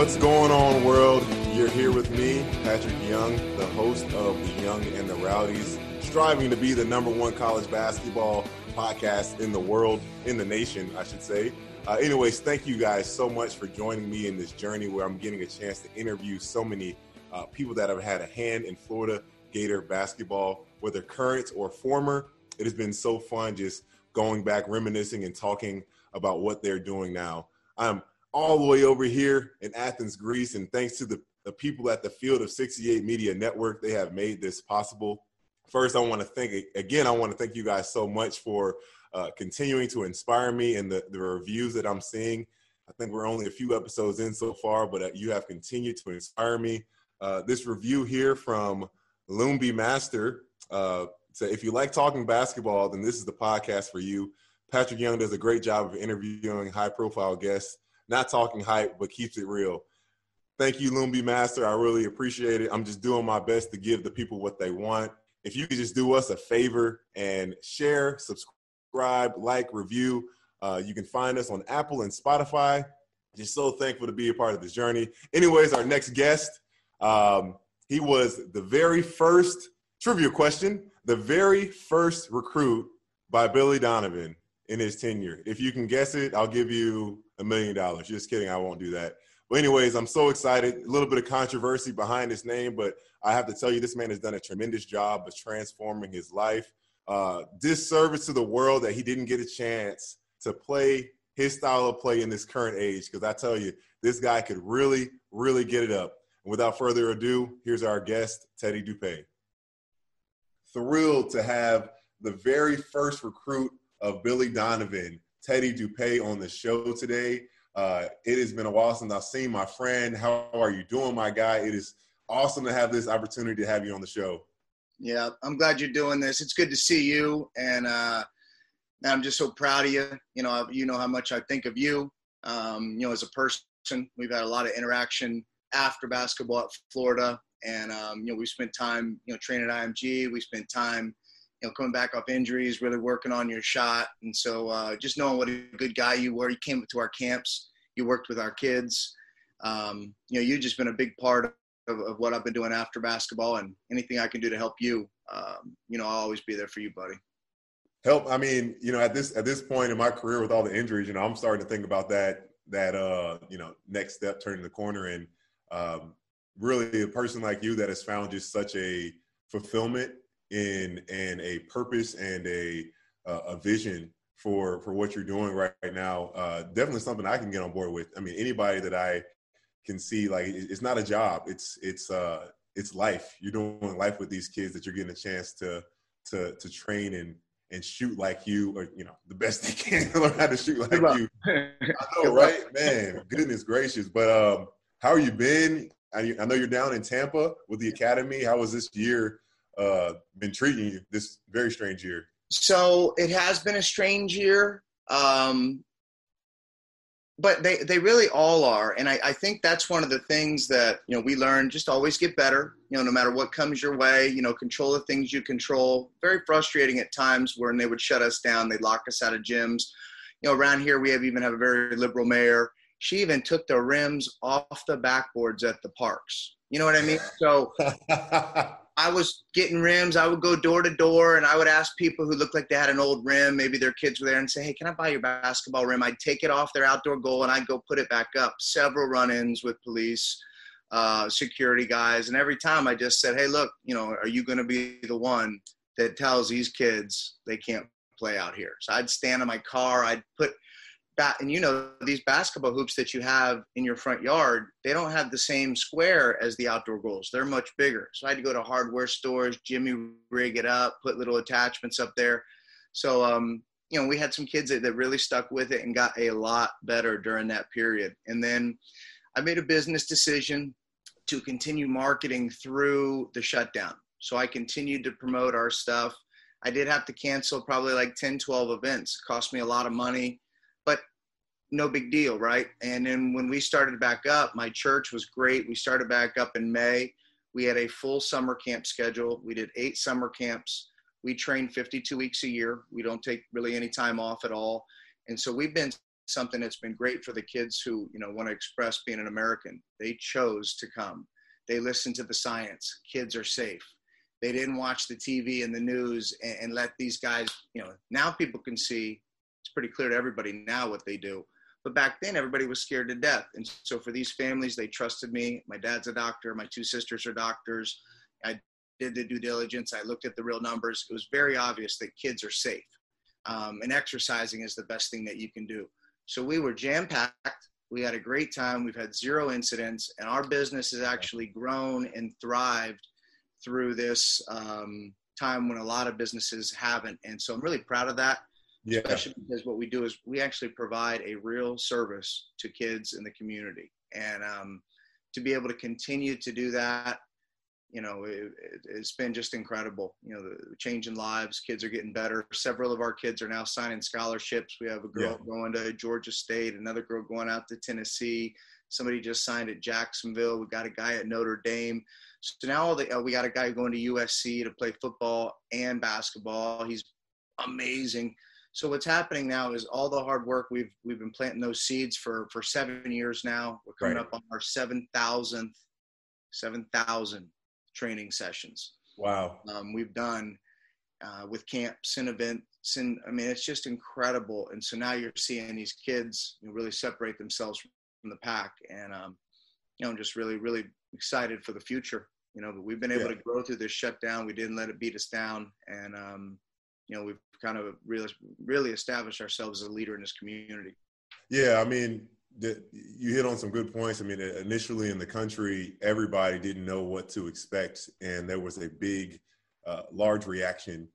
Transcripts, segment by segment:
What's going on, world? You're here with me, Patric Young, the host of The Young and the Rowdies, striving to be the number one college basketball podcast in the world, in the nation, I should say. Uh, anyways, thank you guys so much for joining me in this journey where I'm getting a chance to interview so many uh, people that have had a hand in Florida Gator basketball, whether current or former. It has been so fun just going back, reminiscing, and talking about what they're doing now. I'm all the way over here in Athens, Greece, and thanks to the, the people at the Field of 68 Media Network, they have made this possible. First, I want to thank again. I want to thank you guys so much for uh, continuing to inspire me and the, the reviews that I'm seeing. I think we're only a few episodes in so far, but uh, you have continued to inspire me. Uh, this review here from Loomby Master. Uh, so if you like talking basketball, then this is the podcast for you. Patric Young does a great job of interviewing high profile guests, not talking hype, but keeps it real. Thank you, Loomby Master. I really appreciate it. I'm just doing my best to give the people what they want. If you could just do us a favor and share, subscribe, like, review, uh, you can find us on Apple and Spotify. Just so thankful to be a part of this journey. Anyways, our next guest, um, he was the very first trivia question, the very first recruit by Billy Donovan in his tenure. If you can guess it, I'll give you a million dollars. Just kidding, I won't do that. But anyways, I'm so excited. A little bit of controversy behind his name, but I have to tell you, this man has done a tremendous job of transforming his life. Uh, disservice to the world that he didn't get a chance to play his style of play in this current age. Because I tell you, this guy could really, really get it up. And without further ado, here's our guest, Teddy Dupay. Thrilled to have the very first recruit of Billy Donovan, Teddy Dupay, on the show today. Uh, it has been a while since I've seen my friend. How are you doing, my guy? It is awesome to have this opportunity to have you on the show. Yeah, I'm glad you're doing this. It's good to see you, and uh, I'm just so proud of you. You know, you know how much I think of you. Um, you know, as a person, we've had a lot of interaction after basketball at Florida, and um, you know we spent time you know training at IMG. We spent time you know coming back off injuries, really working on your shot, and so uh, just knowing what a good guy you were. You came to our camps. You worked with our kids. Um, you know you've just been a big part of, of, what I've been doing after basketball, and anything I can do to help you, um, you know I'll always be there for you, buddy. Help. I mean, you know, at this at this point in my career with all the injuries, you know, I'm starting to think about that that uh, you know next step, turning the corner, and um, really a person like you that has found just such a fulfillment in and a purpose and a uh, a vision for for what you're doing right, right now. Uh, definitely something I can get on board with. I mean, anybody that I can see like it's not a job. It's it's uh it's life. You're doing life with these kids that you're getting a chance to to to train and and shoot like you, or you know, the best they can learn how to shoot like you. I know, right, man? Goodness gracious! But um, how are you been? I, I know you're down in Tampa with the academy. How was this year uh, been treating you? This very strange year. So it has been a strange year. Um, but they, they really all are. And I, I think that's one of the things that, you know, we learn just always get better, you know, no matter what comes your way, you know, control the things you control. Very frustrating at times when they would shut us down. They'd lock us out of gyms. You know, around here, we have even have a very liberal mayor she even took the rims off the backboards at the parks. You know what I mean? So I was getting rims. I would go door to door and I would ask people who looked like they had an old rim, maybe their kids were there, and say, Hey, can I buy your basketball rim? I'd take it off their outdoor goal and I'd go put it back up. Several run ins with police, uh, security guys. And every time I just said, Hey, look, you know, are you going to be the one that tells these kids they can't play out here? So I'd stand in my car, I'd put and you know these basketball hoops that you have in your front yard they don't have the same square as the outdoor goals. They're much bigger. So i had to go to hardware stores jimmy rig it up put little attachments up there. So um, you know we had some kids that, that really stuck with it and got a lot better during that period. And then i made a business decision to continue marketing through the shutdown. So i continued to promote our stuff. I did have to cancel probably like 10 12 events. It cost me a lot of money no big deal, right? And then when we started back up, my church was great. We started back up in May. We had a full summer camp schedule. We did eight summer camps. We train 52 weeks a year. We don't take really any time off at all. And so we've been something that's been great for the kids who you know want to express being an American. They chose to come. They listened to the science. Kids are safe. They didn't watch the TV and the news and, and let these guys. You know, now people can see. It's pretty clear to everybody now what they do. But back then, everybody was scared to death. And so for these families, they trusted me. My dad's a doctor. My two sisters are doctors. I did the due diligence. I looked at the real numbers. It was very obvious that kids are safe. Um, and exercising is the best thing that you can do. So we were jam packed. We had a great time. We've had zero incidents, and our business has actually grown and thrived through this um, time when a lot of businesses haven't. And so I'm really proud of that yeah. especially because what we do is we actually provide a real service to kids in the community. And um, to be able to continue to do that you know it, has been just incredible. You know the changing lives kids are getting better. Several of our kids are now signing scholarships. We have a girl yeah. going to georgia state another girl going out to tennessee. Somebody just signed at jacksonville. We got a guy at notre dame. So now the, uh, we got a guy going to usc to play football and basketball. He's amazing so what's happening now is all the hard work we've we've been planting those seeds for for seven years now. We're coming right. up on our seven thousandth, seven thousand training sessions. Wow. Um, we've done uh, with camps and events, and I mean it's just incredible. And so now you're seeing these kids really separate themselves from the pack, and um, you know I'm just really really excited for the future. You know, but we've been able yeah. to grow through this shutdown. We didn't let it beat us down, and um, you know we've kind of really really established ourselves as a leader in this community. Yeah, I mean, the, you hit on some good points. I mean, initially in the country, everybody didn't know what to expect, and there was a big, uh, large reaction.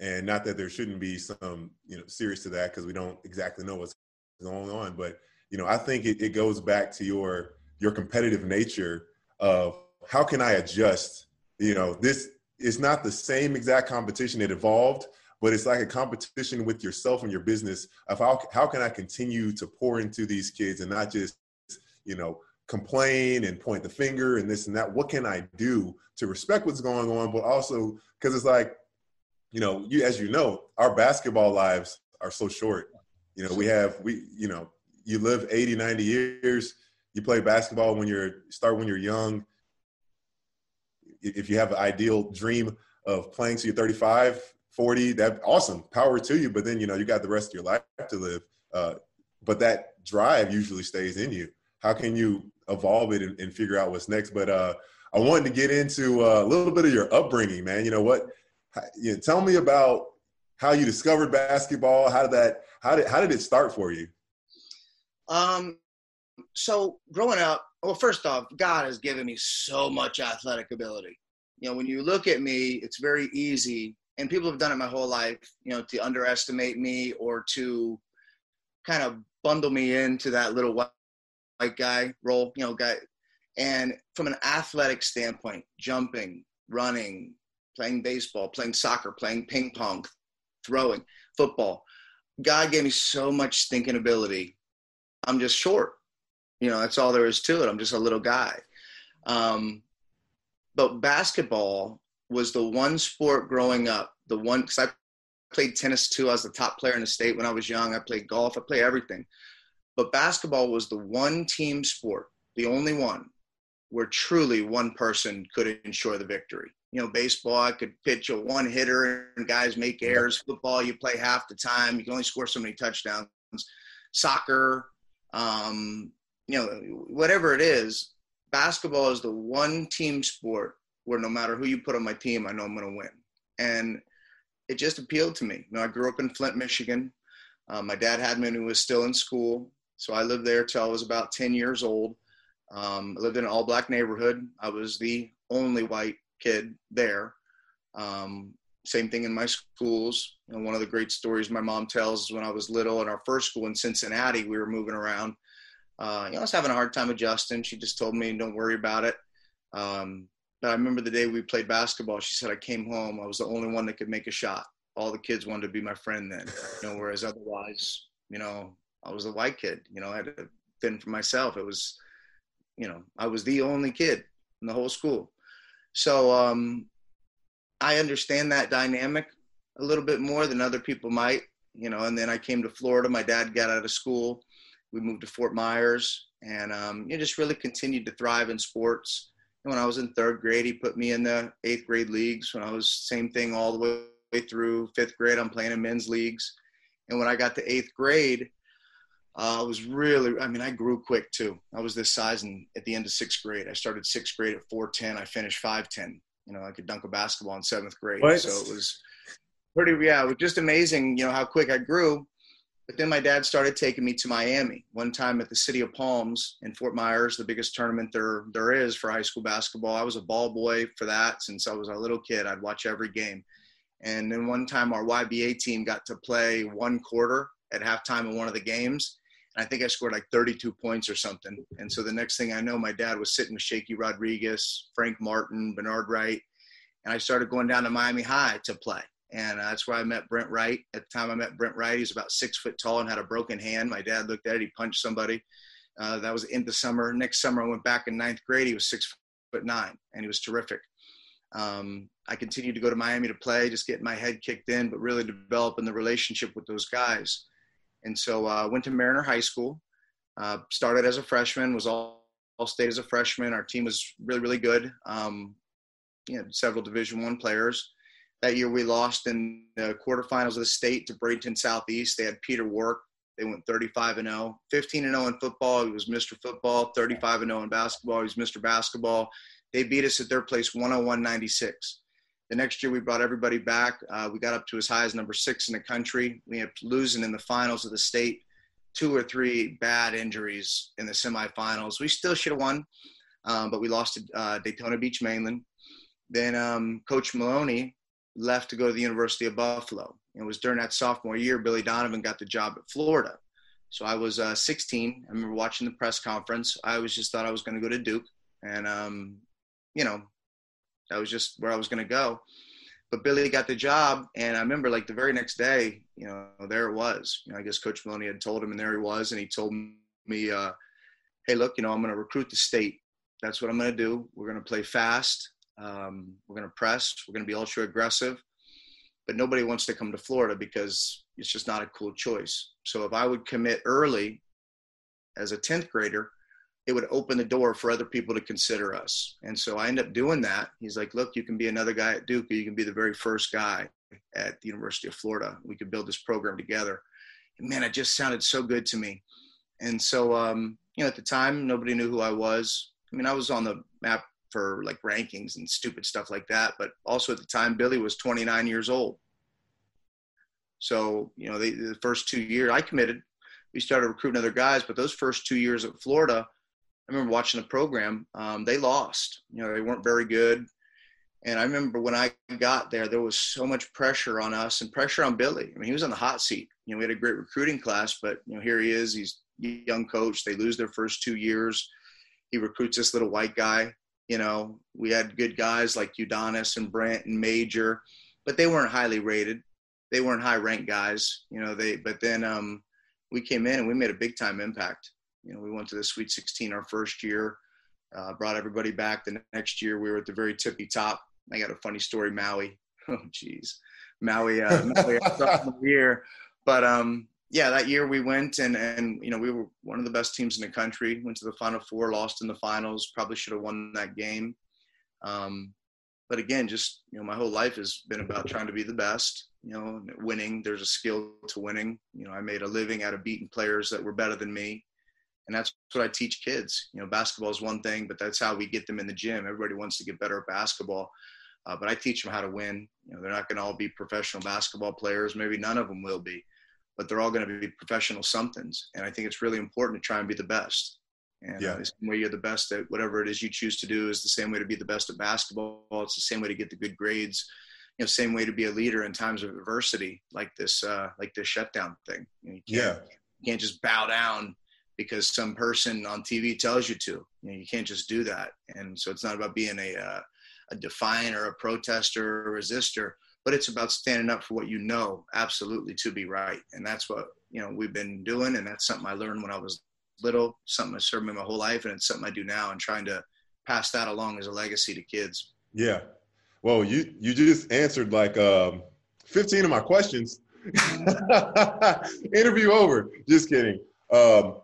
And not that there shouldn't be some, you know, serious to that because we don't exactly know what's going on. But you know, I think it, it goes back to your your competitive nature of how can I adjust. You know, this is not the same exact competition. It evolved, but it's like a competition with yourself and your business of how, how can I continue to pour into these kids and not just, you know, complain and point the finger and this and that. What can I do to respect what's going on, but also because it's like, you know, you as you know, our basketball lives are so short. You know, we have we, you know, you live 80, 90 years, you play basketball when you're start when you're young. If you have an ideal dream of playing to you're 35, 40, that awesome, power to you. But then, you know, you got the rest of your life to live. Uh, but that drive usually stays in you. How can you evolve it and, and figure out what's next? But uh, I wanted to get into uh, a little bit of your upbringing, man. You know what? You know, tell me about how you discovered basketball. How did that? How did how did it start for you? Um, so growing up, well, first off, God has given me so much athletic ability. You know, when you look at me, it's very easy and people have done it my whole life, you know, to underestimate me or to kind of bundle me into that little white, guy role, you know, guy. And from an athletic standpoint, jumping, running, playing baseball, playing soccer, playing ping pong, throwing, football, God gave me so much thinking ability. I'm just short. You know, that's all there is to it. I'm just a little guy. Um, but basketball was the one sport growing up, the one because I played tennis too. I was the top player in the state when I was young. I played golf. I played everything. But basketball was the one team sport, the only one where truly one person could ensure the victory. You know, baseball, I could pitch a one hitter and guys make errors. Football, you play half the time. You can only score so many touchdowns. Soccer, um, you know, whatever it is, basketball is the one team sport where no matter who you put on my team, I know I'm going to win. And it just appealed to me. You know, I grew up in Flint, Michigan. Um, my dad had me when he was still in school. So I lived there till I was about 10 years old. Um, I lived in an all black neighborhood. I was the only white kid there. Um, same thing in my schools. You know, one of the great stories my mom tells is when I was little in our first school in Cincinnati, we were moving around. Uh, you know, I was having a hard time adjusting. She just told me, don't worry about it. Um, I remember the day we played basketball. She said I came home. I was the only one that could make a shot. All the kids wanted to be my friend then. You know, whereas otherwise, you know, I was a white kid. You know, I had to fend for myself. It was, you know, I was the only kid in the whole school. So um, I understand that dynamic a little bit more than other people might. You know, and then I came to Florida. My dad got out of school. we moved to Fort Myers, and um, you know, just really continued to thrive in sports. And when I was in third grade, he put me in the eighth grade leagues. When I was same thing all the way through fifth grade, I'm playing in men's leagues. And when I got to eighth grade, uh, I was really, I mean, I grew quick too. I was this size and at the end of sixth grade. I started sixth grade at 4'10. I finished 5'10. You know, I could dunk a basketball in seventh grade. What? So it was pretty, yeah, it was just amazing, you know, how quick I grew. But then my dad started taking me to Miami one time at the City of Palms in Fort Myers, the biggest tournament there there is for high school basketball. I was a ball boy for that since I was a little kid. I'd watch every game. And then one time our YBA team got to play one quarter at halftime in one of the games. And I think I scored like 32 points or something. And so the next thing I know, my dad was sitting with Shakey Rodriguez, Frank Martin, Bernard Wright. And I started going down to Miami High to play. And uh, that's where I met Brent Wright. At the time I met Brent Wright, he was about six foot tall and had a broken hand. My dad looked at it, he punched somebody. Uh, that was in the summer. Next summer, I went back in ninth grade. He was six foot nine, and he was terrific. Um, I continued to go to Miami to play, just getting my head kicked in, but really developing the relationship with those guys. And so I uh, went to Mariner High School, uh, started as a freshman, was all, all state as a freshman. Our team was really, really good. Um, you know, several Division One players. That year we lost in the quarterfinals of the state to Bradenton Southeast. They had Peter Warrick. They went 35 and 0, 15 and 0 in football. He was Mr. Football. 35 and 0 in basketball. He was Mr. Basketball. They beat us at their place 101 96. The next year, we brought everybody back. Uh, we got up to as high as number six in the country. We ended up losing in the finals of the state, two or three bad injuries in the semifinals. We still should have won, um, but we lost to uh, Daytona Beach Mainland. Then um, Coach Maloney left to go to the University of Buffalo. It was during that sophomore year, Billy Donovan got the job at Florida. So I was uh, 16. I remember watching the press conference. I was just thought I was going to go to Duke, and um, you know, that was just where I was going to go. But Billy got the job, and I remember like the very next day, you know, there it was. You know, I guess Coach Maloney had told him, and there he was, and he told me, uh, "Hey, look, you know, I'm going to recruit the state. That's what I'm going to do. We're going to play fast. Um, we're going to press. We're going to be ultra aggressive. But nobody wants to come to Florida because it's just not a cool choice. So if I would commit early as a 10th grader, it would open the door for other people to consider us. And so I end up doing that. He's like, look, you can be another guy at Duke, or you can be the very first guy at the University of Florida. We could build this program together. And man, it just sounded so good to me. And so, um, you know, at the time, nobody knew who I was. I mean, I was on the map for like rankings and stupid stuff like that. But also at the time, Billy was 29 years old. So, you know, they, the first two years I committed, we started recruiting other guys, but those first two years at Florida, I remember watching the program. Um, they lost. You know, they weren't very good. And I remember when I got there, there was so much pressure on us and pressure on Billy. I mean, he was on the hot seat. You know, we had a great recruiting class, but you know, here he is. He's young coach. They lose their first two years. He recruits this little white guy. You know, we had good guys like Udonis and Brent and Major, but they weren't highly rated. They weren't high ranked guys. You know, they. But then um, we came in and we made a big time impact. You know, we went to the Sweet 16 our first year, uh, brought everybody back. The next year, we were at the very tippy top. I got a funny story, Maui. Oh, geez, Maui, uh, Maui year. But um, yeah, that year we went and and you know we were one of the best teams in the country. Went to the Final Four, lost in the finals. Probably should have won that game. Um, but again, just you know, my whole life has been about trying to be the best. You know, winning. There's a skill to winning. You know, I made a living out of beating players that were better than me and that's what I teach kids. You know, basketball is one thing, but that's how we get them in the gym. Everybody wants to get better at basketball, uh, but I teach them how to win. You know, they're not going to all be professional basketball players. Maybe none of them will be, but they're all going to be professional somethings. And I think it's really important to try and be the best. And yeah. uh, the same way you're the best at whatever it is you choose to do is the same way to be the best at basketball. It's the same way to get the good grades. You know, same way to be a leader in times of adversity, like this, uh, like this shutdown thing. You, know, you yeah, you can't just bow down because some person on TV tells you to. You, know, you can't just do that. And so it's not about being a, uh, a defiant or a protester or a resistor, but it's about standing up for what you know absolutely to be right. And that's what, you know, we've been doing. And that's something I learned when I was little, something I served me my whole life. And it's something I do now and trying to pass that along as a legacy to kids. Yeah. Well, you, you just answered like um, 15 of my questions. Interview over. Just kidding. Um,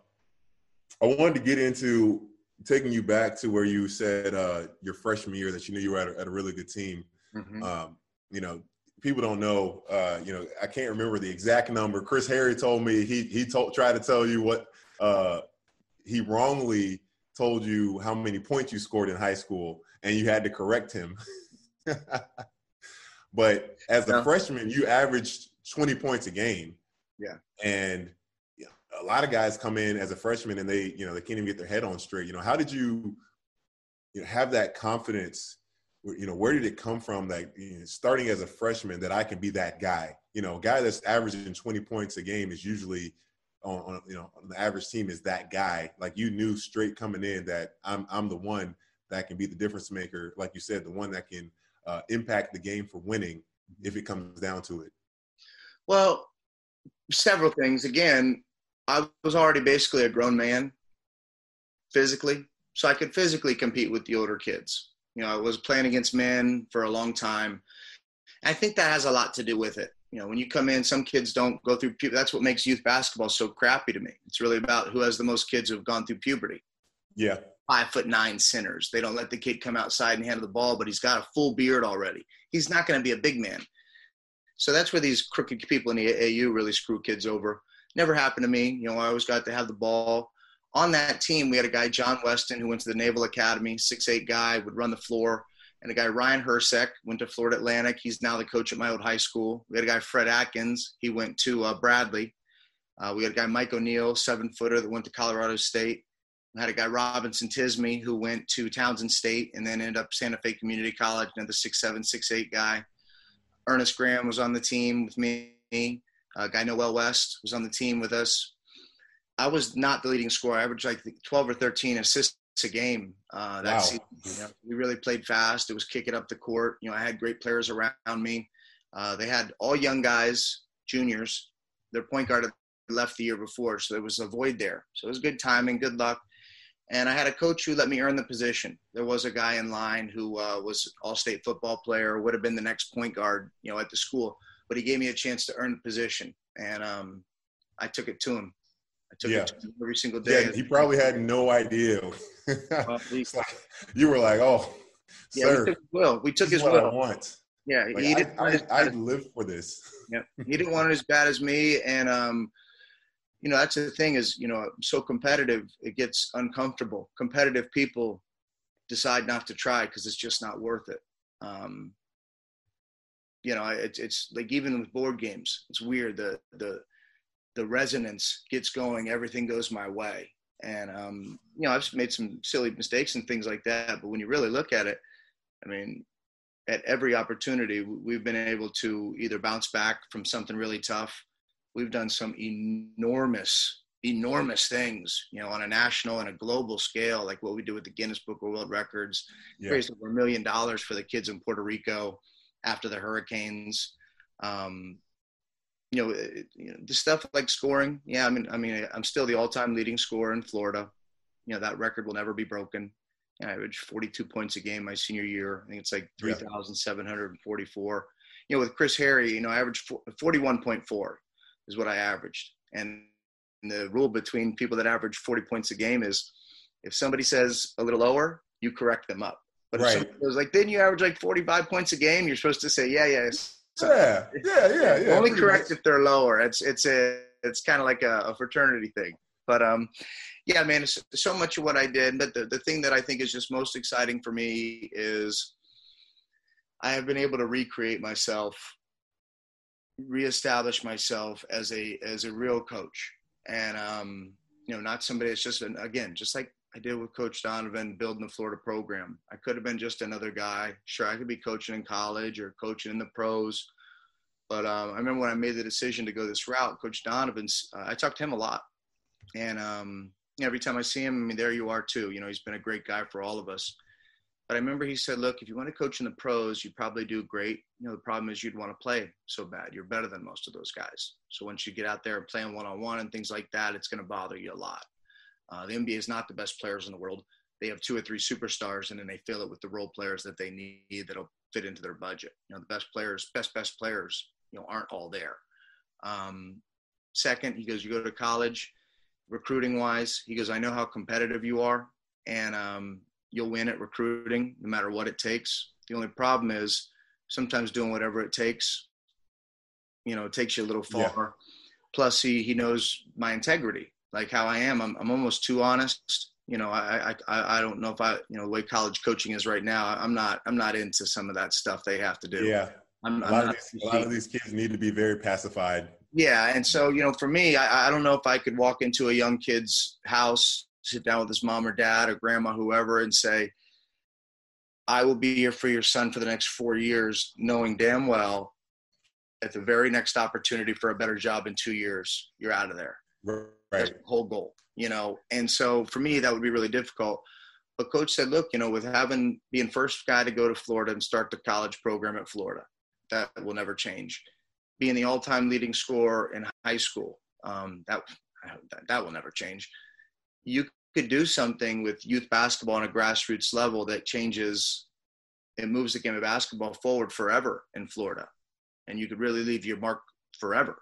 I wanted to get into taking you back to where you said uh, your freshman year that you knew you were at a, at a really good team. Mm-hmm. Um, you know, people don't know. Uh, you know, I can't remember the exact number. Chris Harry told me he he told tried to tell you what uh, he wrongly told you how many points you scored in high school, and you had to correct him. but as a yeah. freshman, you averaged 20 points a game. Yeah. And a lot of guys come in as a freshman and they, you know, they can't even get their head on straight. You know, how did you, you know, have that confidence? You know, where did it come from that you know, starting as a freshman that I can be that guy? You know, a guy that's averaging 20 points a game is usually on, on you know on the average team is that guy. Like you knew straight coming in that I'm I'm the one that can be the difference maker. Like you said, the one that can uh, impact the game for winning if it comes down to it. Well, several things. Again, I was already basically a grown man physically, so I could physically compete with the older kids. You know, I was playing against men for a long time. I think that has a lot to do with it. You know, when you come in, some kids don't go through puberty. That's what makes youth basketball so crappy to me. It's really about who has the most kids who have gone through puberty. Yeah. Five foot nine centers. They don't let the kid come outside and handle the ball, but he's got a full beard already. He's not going to be a big man. So that's where these crooked people in the AAU really screw kids over. Never happened to me. You know, I always got to have the ball. On that team, we had a guy, John Weston, who went to the Naval Academy, six eight guy, would run the floor. And a guy, Ryan Hersek, went to Florida Atlantic. He's now the coach at my old high school. We had a guy, Fred Atkins. He went to uh, Bradley. Uh, we had a guy, Mike O'Neill, seven footer, that went to Colorado State. We had a guy, Robinson Tisme, who went to Towson State and then ended up Santa Fe Community College, another six seven, six eight guy. Ernest Graham was on the team with me. Uh, guy Noel West was on the team with us. I was not the leading scorer. I averaged like 12 or 13 assists a game uh, that wow. season. You know, we really played fast. It was kicking up the court. You know, I had great players around me. Uh, they had all young guys, juniors. Their point guard had left the year before, so there was a void there. So it was good timing, good luck. And I had a coach who let me earn the position. There was a guy in line who uh, was all-state football player, would have been the next point guard, you know, at the school but he gave me a chance to earn the position, and um, I took it to him. Took yeah. it to every single day. Yeah, he probably had no idea. you were like, "Oh, yeah, sir, we took his will. We took his will. Want. Yeah, like, he didn't. I, I, I live for this. yeah, he didn't want it as bad as me, and um, you know that's the thing is you know I'm so competitive it gets uncomfortable. Competitive people decide not to try because it's just not worth it. Um, you know, it's it's like even with board games, it's weird. The the the resonance gets going, everything goes my way, and um, you know, I've made some silly mistakes and things like that. But when you really look at it, I mean, at every opportunity, we've been able to either bounce back from something really tough. We've done some enormous, enormous things, you know, on a national and a global scale, like what we do with the Guinness Book of World Records, yeah. raised over a million dollars for the kids in Puerto Rico after the hurricanes. Um, you know, you know, the stuff like scoring. Yeah, I mean, I mean, I'm still the all-time leading scorer in Florida. You know, that record will never be broken. You know, I averaged 42 points a game my senior year. I think it's like 3,744. You know, with Chris Harry, you know, I averaged 41.4 is what I averaged. And the rule between people that average 40 points a game is if somebody says a little lower, you correct them up. But right. if was like, then you average like 45 points a game, you're supposed to say, yeah, yeah. So, yeah, yeah, yeah, yeah. Only correct if they're lower. It's it's a it's kind of like a, a, fraternity thing. But um, yeah, man, it's so much of what I did. But the, the thing that I think is just most exciting for me is I have been able to recreate myself, reestablish myself as a as a real coach, and um, you know, not somebody that's just an, again, just like I did with Coach Donovan building the Florida program. I could have been just another guy. Sure, I could be coaching in college or coaching in the pros. But um, I remember when I made the decision to go this route, Coach Donovan's, uh, I talked to him a lot. And um, every time I see him, I mean, there you are too. You know, he's been a great guy for all of us. But I remember he said, look, if you want to coach in the pros, you probably do great. You know, the problem is you'd want to play so bad. You're better than most of those guys. So once you get out there and playing one on one and things like that, it's going to bother you a lot. Uh, the NBA is not the best players in the world. They have two or three superstars, and then they fill it with the role players that they need that'll fit into their budget. You know, the best players, best best players, you know, aren't all there. Um, second, he goes, you go to college, recruiting wise. He goes, I know how competitive you are, and um, you'll win at recruiting no matter what it takes. The only problem is sometimes doing whatever it takes, you know, it takes you a little far. Yeah. Plus, he he knows my integrity, like how I am. I'm I'm almost too honest. You know, I I I don't know if I you know the way college coaching is right now. I'm not I'm not into some of that stuff they have to do. Yeah. I'm, a, lot of these, a lot of these kids need to be very pacified. Yeah, and so you know, for me, I, I don't know if I could walk into a young kid's house, sit down with his mom or dad or grandma, whoever, and say, "I will be here for your son for the next four years," knowing damn well at the very next opportunity for a better job in two years, you're out of there. Right. The whole goal, you know. And so for me, that would be really difficult. But coach said, look, you know, with having being first guy to go to Florida and start the college program at Florida, that will never change. Being the all-time leading scorer in high school, um, that, that that will never change. You could do something with youth basketball on a grassroots level that changes. It moves the game of basketball forward forever in Florida and you could really leave your mark forever.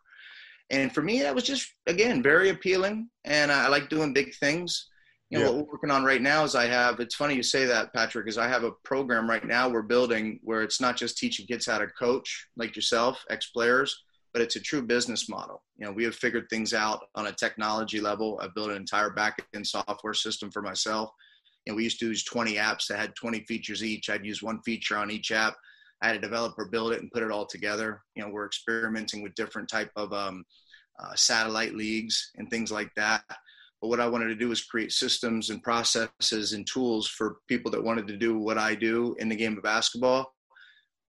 And for me, that was just again very appealing, and I like doing big things. You know, yeah. what we're working on right now is I have. It's funny you say that, Patric, is I have a program right now we're building where it's not just teaching kids how to coach like yourself, ex players, but it's a true business model. You know, we have figured things out on a technology level. I've built an entire backend software system for myself. And we used to use 20 apps that had 20 features each. I'd use one feature on each app I had a developer build it and put it all together. You know, we're experimenting with different type of um, uh, satellite leagues and things like that. But what I wanted to do was create systems and processes and tools for people that wanted to do what I do in the game of basketball,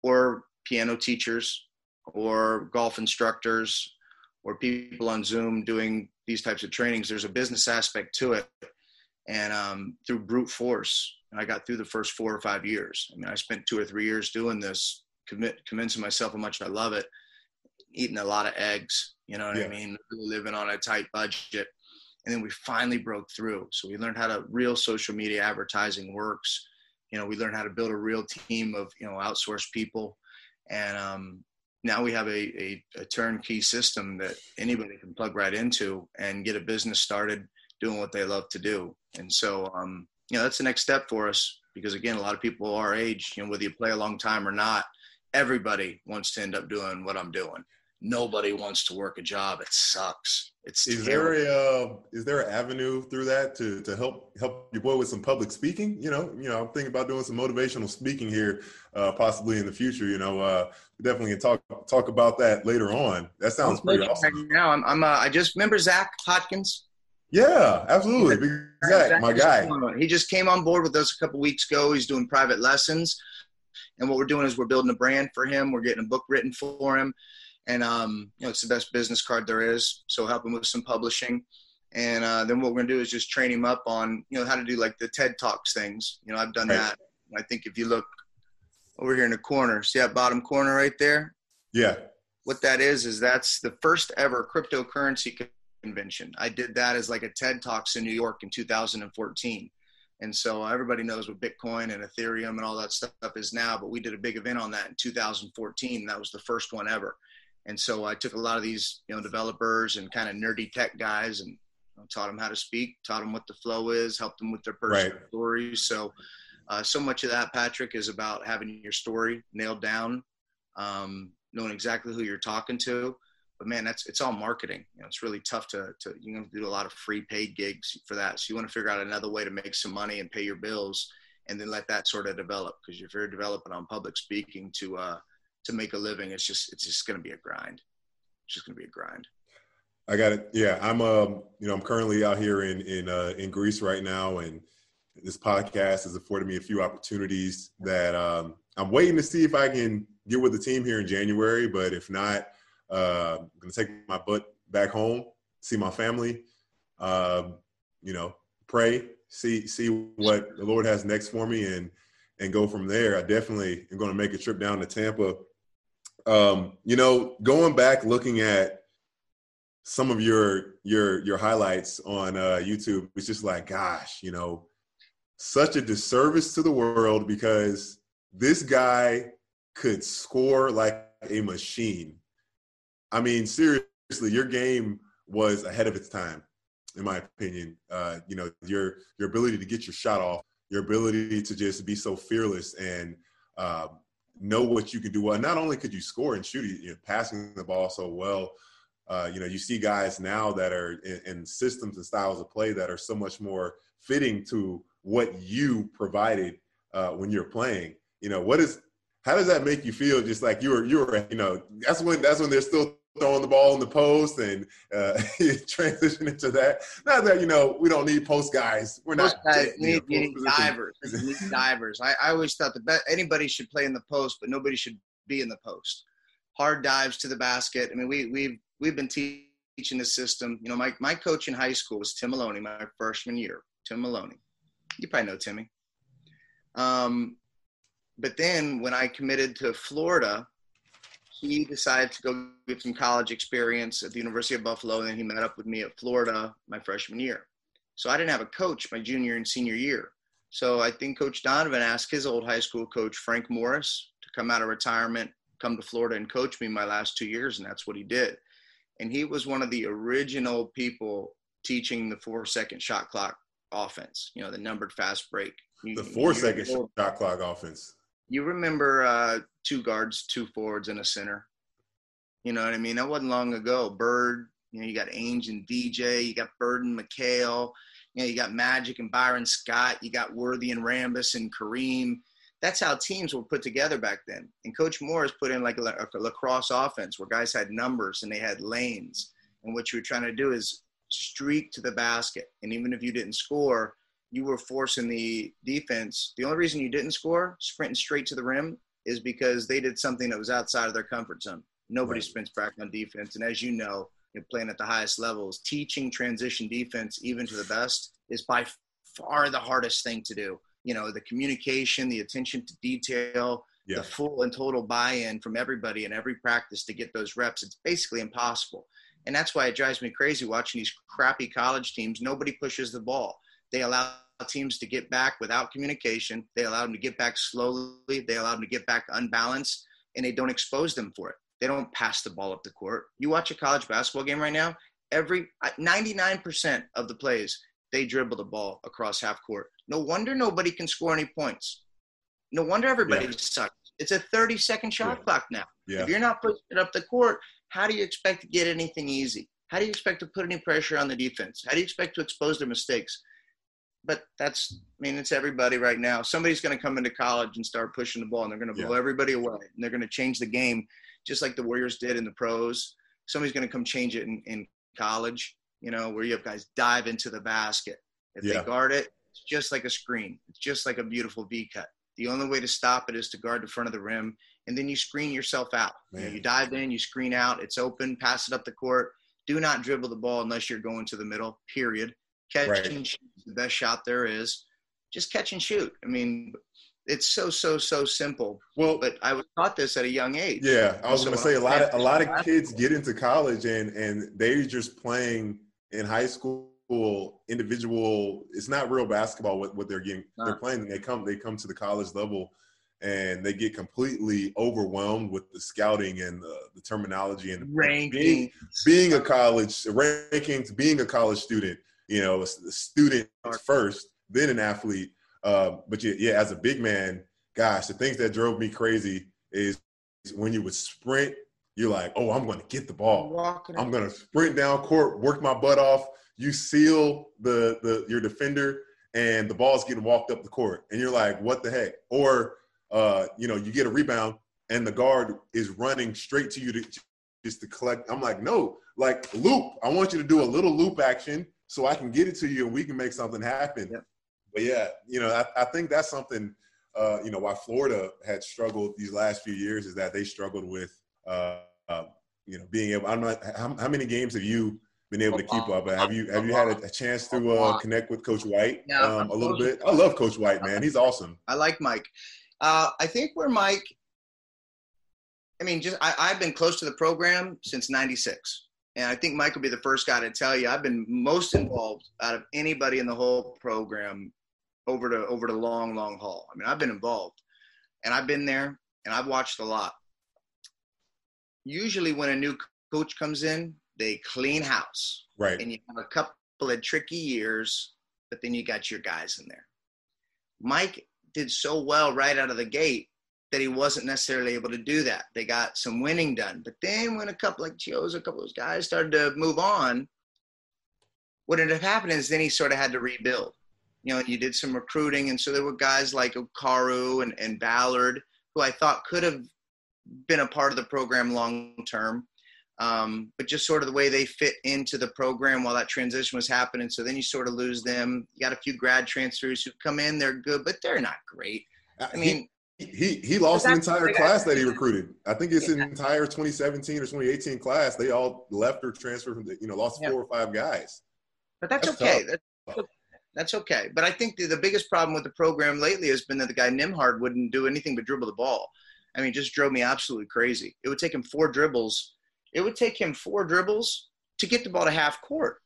or piano teachers, or golf instructors, or people on Zoom doing these types of trainings. There's a business aspect to it, and um, through brute force, and I got through the first four or five years. I mean, I spent two or three years doing this, commit, convincing myself how much I love it, eating a lot of eggs, you know what yeah. I mean? Living on a tight budget. And then we finally broke through. So we learned how to real social media advertising works. You know, we learned how to build a real team of, you know, outsourced people. And um, now we have a, a, a turnkey system that anybody can plug right into and get a business started doing what they love to do. And so, um, you know that's the next step for us because again a lot of people our age you know whether you play a long time or not everybody wants to end up doing what i'm doing. Nobody wants to work a job. It sucks. It's is terrible. there a uh, is there an avenue through that to to help help your boy with some public speaking? You know you know i'm thinking about doing some motivational speaking here uh possibly in the future you know uh definitely can talk talk about that later on. That sounds pretty awesome. right now i'm, I'm uh, i just remember zach hodskins yeah, absolutely. Exactly. My guy. He just came on board with us a couple weeks ago. He's doing private lessons. And what we're doing is we're building a brand for him. We're getting a book written for him. And, um, you know, it's the best business card there is. So help him with some publishing. And uh, then what we're going to do is just train him up on, you know, how to do like the TED Talks things. You know, I've done right. that. I think if you look over here in the corner, see that bottom corner right there? Yeah. What that is, is that's the first ever cryptocurrency convention. I did that as like a TED Talks in New York in 2014. And so everybody knows what Bitcoin and Ethereum and all that stuff is now, but we did a big event on that in 2014. That was the first one ever. And so I took a lot of these, you know, developers and kind of nerdy tech guys and you know, taught them how to speak, taught them what the flow is, helped them with their personal right. stories. So, uh, so much of that, Patric, is about having your story nailed down, um, knowing exactly who you're talking to, but man, that's it's all marketing. You know, it's really tough to to you know do a lot of free paid gigs for that. So you want to figure out another way to make some money and pay your bills, and then let that sort of develop. Because if you're developing on public speaking to uh to make a living, it's just it's just going to be a grind. It's just going to be a grind. I got it. Yeah, I'm um you know I'm currently out here in in uh, in Greece right now, and this podcast has afforded me a few opportunities that um, I'm waiting to see if I can get with the team here in January. But if not uh, I'm gonna take my butt back home, see my family, uh, you know, pray, see see what the Lord has next for me, and and go from there. I definitely am to make a trip down to Tampa. Um, you know, going back looking at some of your your your highlights on uh, YouTube, it's just like, gosh, you know, such a disservice to the world because this guy could score like a machine I mean, seriously, your game was ahead of its time. in my opinion. Uh, you know, your your ability to get your shot off, your ability to just be so fearless and uh, know what you can do well. Not only could you score and shoot, you know, passing the ball so well. Uh, you know, you see guys now that are in, in, systems and styles of play that are so much more fitting to what you provided uh, when you're playing. You know, what is how does that make you feel? Just like you were, you were, you know, that's when that's when they're still throwing the ball in the post and uh, transition into that. Not that you know we don't need post guys. We're post not. Guys, need, need divers. need divers. I, I always thought that anybody should play in the post, but nobody should be in the post. Hard dives to the basket. I mean, we we've we've been teaching the system. You know, my my coach in high school was Tim Maloney, my freshman year. Tim Maloney. You probably know Timmy. Um, but then when I committed to Florida, he decided to go get some college experience at the University of Buffalo, and then he met up with me at Florida my freshman year. So I didn't have a coach my junior and senior year. So I think Coach Donovan asked his old high school coach Frank Morris to come out of retirement, come to Florida and coach me my last two years, and that's what he did. And he was one of the original people teaching the four second shot clock offense, you know, the numbered fast break. The four second shot clock offense you remember uh, two guards, two forwards, and a center. You know what I mean? That wasn't long ago. Bird, you know, you got Ainge and DJ, you got Bird and McHale, you know, you got Magic and Byron Scott, you got Worthy and Rambis and Kareem. That's how teams were put together back then. And Coach Morris put in like a, a lacrosse offense where guys had numbers and they had lanes. And what you were trying to do is streak to the basket. And even if you didn't score, you were forcing the defense. The only reason you didn't score, sprinting straight to the rim, is because they did something that was outside of their comfort zone. Nobody right. sprints back on defense. And as you know, you're playing at the highest levels, teaching transition defense, even to the best, is by far the hardest thing to do. You know, the communication, the attention to detail, yeah. the full and total buy in from everybody in every practice to get those reps. It's basically impossible. And that's why it drives me crazy watching these crappy college teams. Nobody pushes the ball. They allow teams to get back without communication. They allow them to get back slowly. They allow them to get back unbalanced, and they don't expose them for it. They don't pass the ball up the court. You watch a college basketball game right now. Every 99% of the plays they dribble the ball across half court. No wonder nobody can score any points. No wonder everybody yeah. sucks. It's a 30 second shot yeah. clock now. Yeah. If you're not pushing it up the court, how do you expect to get anything easy? How do you expect to put any pressure on the defense? How do you expect to expose their mistakes? But that's I mean it's everybody right now. Somebody's going to come into college and start pushing the ball, and they're going to blow yeah. everybody away, and they're going to change the game, just like the Warriors did in the pros. Somebody's going to come change it in, in college, you know, where you have guys dive into the basket. If yeah. they guard it, it's just like a screen. It's just like a beautiful V cut. The only way to stop it is to guard the front of the rim, and then you screen yourself out. You, know, you dive in, you screen out. It's open. Pass it up the court. Do not dribble the ball unless you're going to the middle. Period catch right. and shoot the best shot there is. Just catch and shoot. I mean, it's so so so simple. Well, but I was taught this at a young age. Yeah, I was going to say a lot of a lot of kids get into college and and they're just playing in high school individual. It's not real basketball what, what they're getting. They're playing. They come they come to the college level and they get completely overwhelmed with the scouting and the, the terminology and rankings. Being, being a college rankings, being a college student you know, student first, then an athlete. Uh, but yeah, yeah, as a big man, gosh, the things that drove me crazy is when you would sprint, you're like, oh, I'm going to get the ball. I'm going to sprint down court, work my butt off. You seal the the your defender, and the ball's getting walked up the court, and you're like, what the heck? Or uh, you know, you get a rebound, and the guard is running straight to you to just to collect. I'm like, no, like loop. I want you to do a little loop action so I can get it to you and we can make something happen. Yeah. But yeah, you know, I, I think that's something, uh, you know, why Florida had struggled these last few years is that they struggled with, uh, uh, you know, being able. I'm not. How, how, many games have you been able to keep up? Have you have you had a, a chance to uh, connect with Coach White um, a little bit? I love Coach White, man. He's awesome. I like Mike. Uh, I think where Mike. I mean, just I, I've been close to the program since '96 and I think Mike will be the first guy to tell you I've been most involved out of anybody in the whole program over to over the long, long haul. I mean, I've been involved and I've been there and I've watched a lot. Usually when a new coach comes in, they clean house. Right. And you have a couple of tricky years, but then you got your guys in there. Mike did so well right out of the gate that he wasn't necessarily able to do that. They got some winning done. But then when a couple like Gio's, a couple of those guys started to move on, what ended up happening is then he sort of had to rebuild. You know, and you did some recruiting. And so there were guys like Okauru and, and Ballard who I thought could have been a part of the program long term. Um, but just sort of the way they fit into the program while that transition was happening. So then you sort of lose them. You got a few grad transfers who come in, they're good, but they're not great. I mean, he he, lost an entire class that he recruited. I think it's an entire 2017 or 2018 class. They all left or transferred from the, you know, lost yeah. four or five guys. But that's, that's okay. That's, that's, okay. But I think the, the biggest problem with the program lately has been that the guy Nembhard wouldn't do anything but dribble the ball. I mean, just drove me absolutely crazy. It would take him four dribbles it would take him four dribbles to get the ball to half court.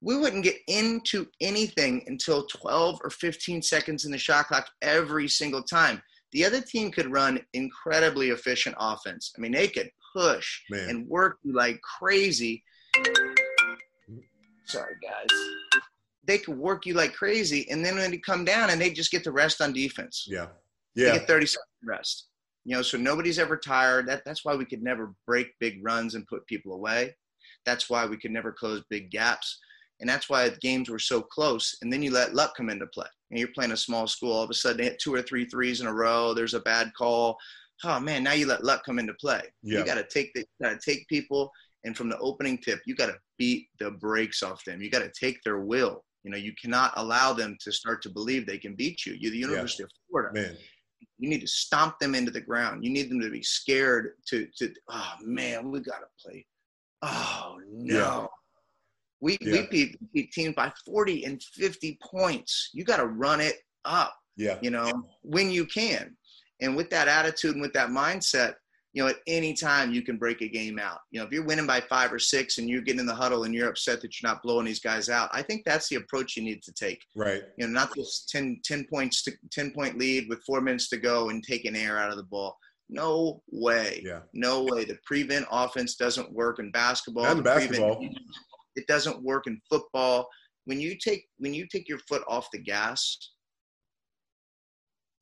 We wouldn't get into anything until 12 or 15 seconds in the shot clock every single time. The other team could run incredibly efficient offense. I mean, they could push Man. and work like crazy. Sorry, guys. They could work you like crazy, and then when they come down and they just get the rest on defense. Yeah, yeah. They get 30 seconds rest. You know, so nobody's ever tired. That, that's why we could never break big runs and put people away. That's why we could never close big gaps. And that's why the games were so close. And then you let luck come into play. And you're playing a small school. All of a sudden, they hit two or three threes in a row. There's a bad call. Oh man, now you let luck come into play. Yeah. You got to take the, got to take people, and from the opening tip, you got to beat the brakes off them. You got to take their will. You know, you cannot allow them to start to believe they can beat you. You're the University yeah. of Florida. Man. You need to stomp them into the ground. You need them to be scared to to oh man, we gotta play. Oh no. Yeah. We yeah. we beat, beat teams by 40 and 50 points. You gotta run it up. Yeah. You know, when you can. And with that attitude and with that mindset, you know, at any time you can break a game out. You know, if you're winning by five or six and you're getting in the huddle and you're upset that you're not blowing these guys out, I think that's the approach you need to take. Right. You know, not this 10, 10 points to 10 point lead with four minutes to go and taking air out of the ball. No way. Yeah. No way. The prevent offense doesn't work in basketball. And basketball. Prevent, it doesn't work in football. When you take when you take your foot off the gas,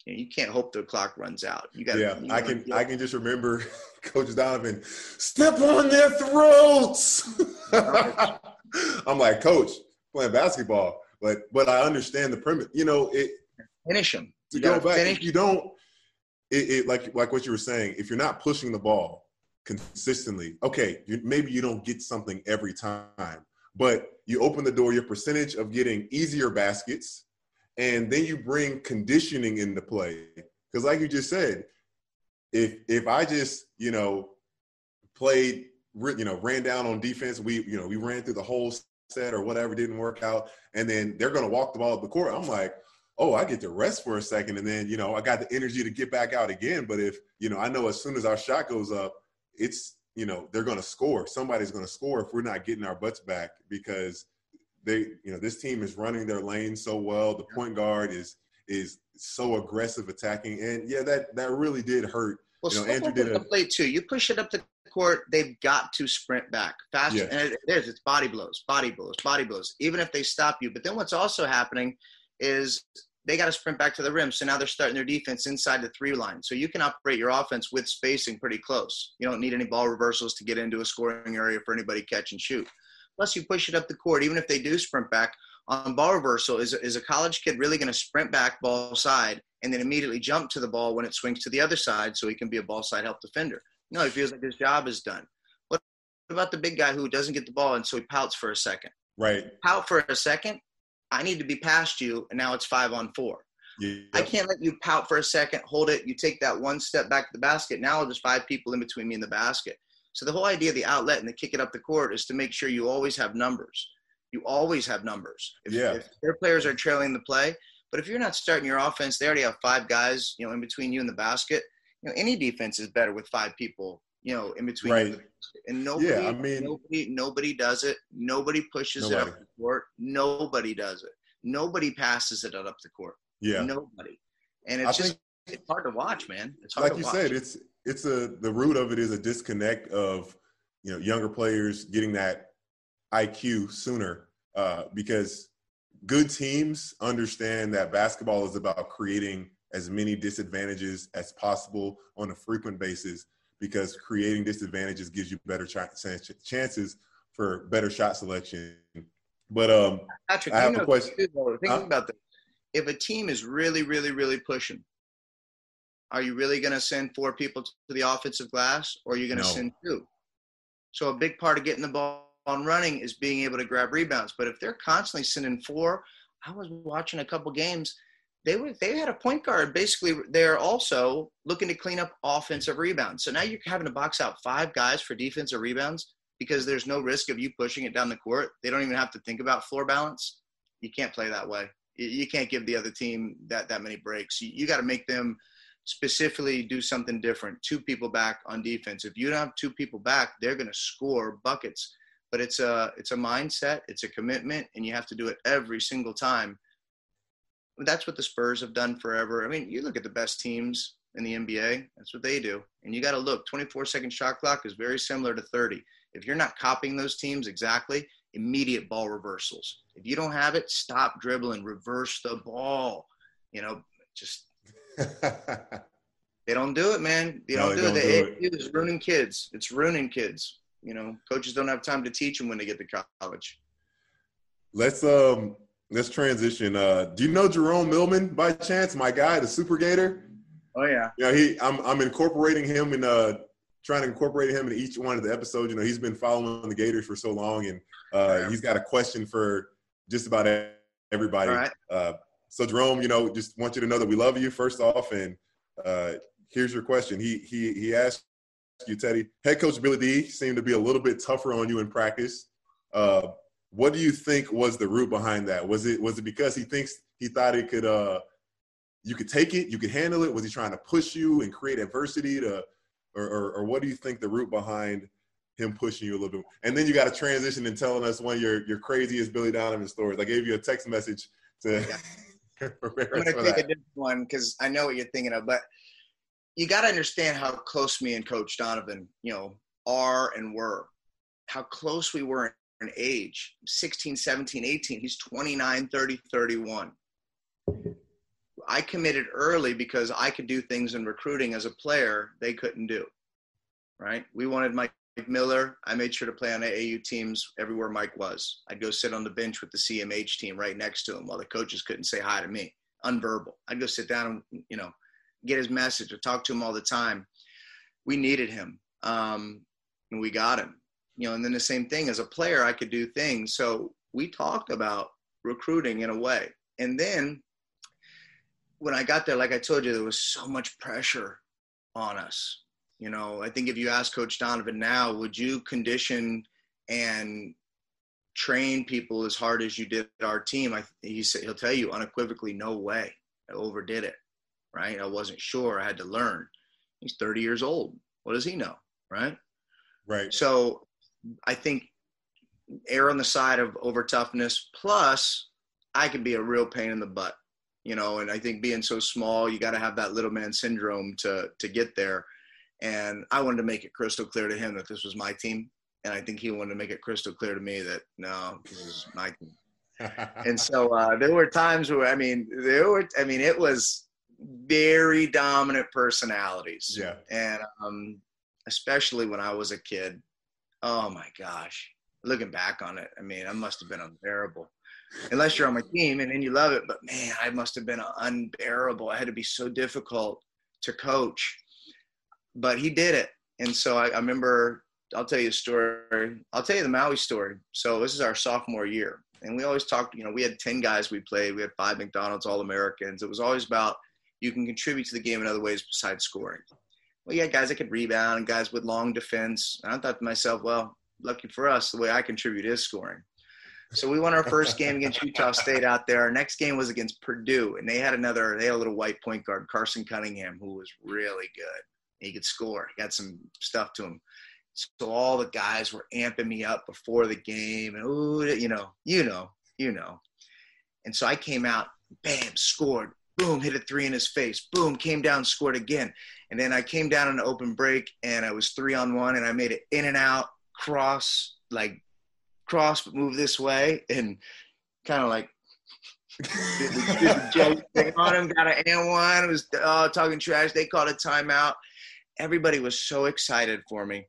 you, know, you can't hope the clock runs out. You got. Yeah, I can. I can just remember Coach Donovan step on their throats. I'm like, Coach, playing basketball, but but I understand the premise. You know, it finish them. To go back, finish. you don't. It, it like like what you were saying. If you're not pushing the ball consistently, okay, you, maybe you don't get something every time, but you open the door. Your percentage of getting easier baskets and then you bring conditioning into play because like you just said if if i just you know played you know ran down on defense we you know we ran through the whole set or whatever didn't work out and then they're to walk the ball up the court i'm like oh i get to rest for a second and then you know i got the energy to get back out again but if you know i know as soon as our shot goes up it's you know they're going to score somebody's going to score if we're not getting our butts back because they you know this team is running their lane so well. The point guard is is so aggressive attacking, and yeah, that that really did hurt. Well, you know, Andrew did a play too. You push it up the court, they've got to sprint back faster. Yeah. And it is it's body blows, body blows, body blows. Even if they stop you, but then what's also happening is they got to sprint back to the rim. So now they're starting their defense inside the three line. So you can operate your offense with spacing pretty close. You don't need any ball reversals to get into a scoring area for anybody catch and shoot. Plus, you push it up the court, even if they do sprint back on ball reversal. Is, is a college kid really going to sprint back ball side and then immediately jump to the ball when it swings to the other side so he can be a ball side help defender? No, he feels like his job is done. What about the big guy who doesn't get the ball and so he pouts for a second? Right. Pout for a second. I need to be past you, and now it's five on four. Yep. I can't let you pout for a second, hold it. You take that one step back to the basket. Now there's five people in between me and the basket. So the whole idea of the outlet and the kick it up the court is to make sure you always have numbers. You always have numbers. If, yeah. if their players are trailing the play, but if you're not starting your offense, they already have five guys, you know, in between you and the basket. You know, any defense is better with five people, you know, in between. Right. And nobody, yeah, I mean, nobody, nobody does it. Nobody pushes nobody. it up the court. Nobody does it. Nobody passes it up the court. Yeah. Nobody. And it's I just it's hard to watch, man. It's hard like you watch. said, it's it's a the root of it is a disconnect of you know younger players getting that IQ sooner uh, because good teams understand that basketball is about creating as many disadvantages as possible on a frequent basis because creating disadvantages gives you better ch- chances for better shot selection. But um, Patrick, I have a question. Think Huh? about this. If a team is really, really, really pushing, are you really going to send four people to the offensive glass, or are you going to No. send two? So a big part of getting the ball on running is being able to grab rebounds. But if they're constantly sending four, I was watching a couple games. They were they had a point guard basically. They're also looking to clean up offensive rebounds. So now you're having to box out five guys for defensive rebounds because there's no risk of you pushing it down the court. They don't even have to think about floor balance. You can't play that way. You- can't give the other team that that many breaks. You, you got to make them specifically do something different. Two people back on defense. If you don't have two people back, they're going to score buckets. But it's a it's a mindset, it's a commitment, and you have to do it every single time. That's what the Spurs have done forever. I mean, you look at the best teams in the NBA. That's what they do, and you got to look. 24 second shot clock is very similar to 30. If you're not copying those teams exactly, immediate ball reversals. If you don't have it, stop dribbling, reverse the ball. You know, just they don't do it, man. They No, don't they do don't it. do The AAU is ruining kids. It's ruining kids. You know, coaches don't have time to teach them when they get to college. let's um let's transition. Uh, do you know Jerome Millman by chance? My guy, the Super Gator. Oh yeah. You know, he I'm I'm incorporating him in uh trying to incorporate him in each one of the episodes. You know, he's been following the Gators for so long, and uh, Yeah. he's got a question for just about everybody. All right. Uh, so Jerome, you know, just want you to know that we love you first off, and uh, here's your question. He he he asked you, Teddy. Head coach Billy D seemed to be a little bit tougher on you in practice. Uh, what do you think was the root behind that? Was it was it because he thinks he thought it could uh you could take it, you could handle it? Was he trying to push you and create adversity to, or or, or what do you think the root behind him pushing you a little bit? And then you got to transition and telling us one of your your craziest Billy Donovan stories. I gave you a text message to prepare I'm to take that. a different one because I know what you're thinking of, but you got to understand how close me and Coach Donovan, you know, are and were. How close we were age 16, 17, 18. He's 29, 30, 31. I committed early because I could do things in recruiting as a player they couldn't do. Right? We wanted Mike Miller. I made sure to play on AAU teams everywhere Mike was. I'd go sit on the bench with the CMH team right next to him while the coaches couldn't say hi to me. Unverbal. I'd go sit down and you know get his message or talk to him all the time. We needed him, um, and we got him. You know, and then the same thing as a player, I could do things. So we talked about recruiting in a way, and then when I got there, like I told you, there was so much pressure on us. You know, I think if you ask Coach Donovan now, would you condition and train people as hard as you did our team? I, he said he'll tell you unequivocally, no way. I overdid it. Right? I wasn't sure. I had to learn. He's 30 years old. What does he know? Right? Right. So I think err on the side of over toughness. Plus, I could be a real pain in the butt, you know. And I think being so small, you got to have that little man syndrome to to get there. And I wanted to make it crystal clear to him that this was my team, and I think he wanted to make it crystal clear to me that no, this is my team. And so uh, there were times where I mean, there were I mean, it was very dominant personalities yeah. and um, especially when I was a kid. Oh my gosh, looking back on it, I mean, I must have been unbearable. Unless you're on my team and then you love it, but man, I must have been unbearable. I had to be so difficult to coach, but he did it. And so I, I remember. I'll tell you a story. I'll tell you the Maui story. So this is our sophomore year, and we always talked. You know, we had ten guys we played. We had five McDonald's All Americans. It was always about you can contribute to the game in other ways besides scoring. Well, you had guys that could rebound and guys with long defense. And I thought to myself, well, lucky for us, the way I contribute is scoring. So we won our first game against Utah State out there. Our next game was against Purdue, and they had another. They had a little white point guard, Carson Cunningham, who was really good. He could score. He had some stuff to him. So all the guys were amping me up before the game, and ooh, you know, you know, you know. And so I came out, bam, scored, boom, hit a three in his face, boom, came down, scored again. And then I came down on an open break, and I was three on one, and I made it in and out, cross, like cross, but move this way, and kind of like did the, did the on him. Got an and one. It was uh, talking trash. They called a timeout. Everybody was so excited for me.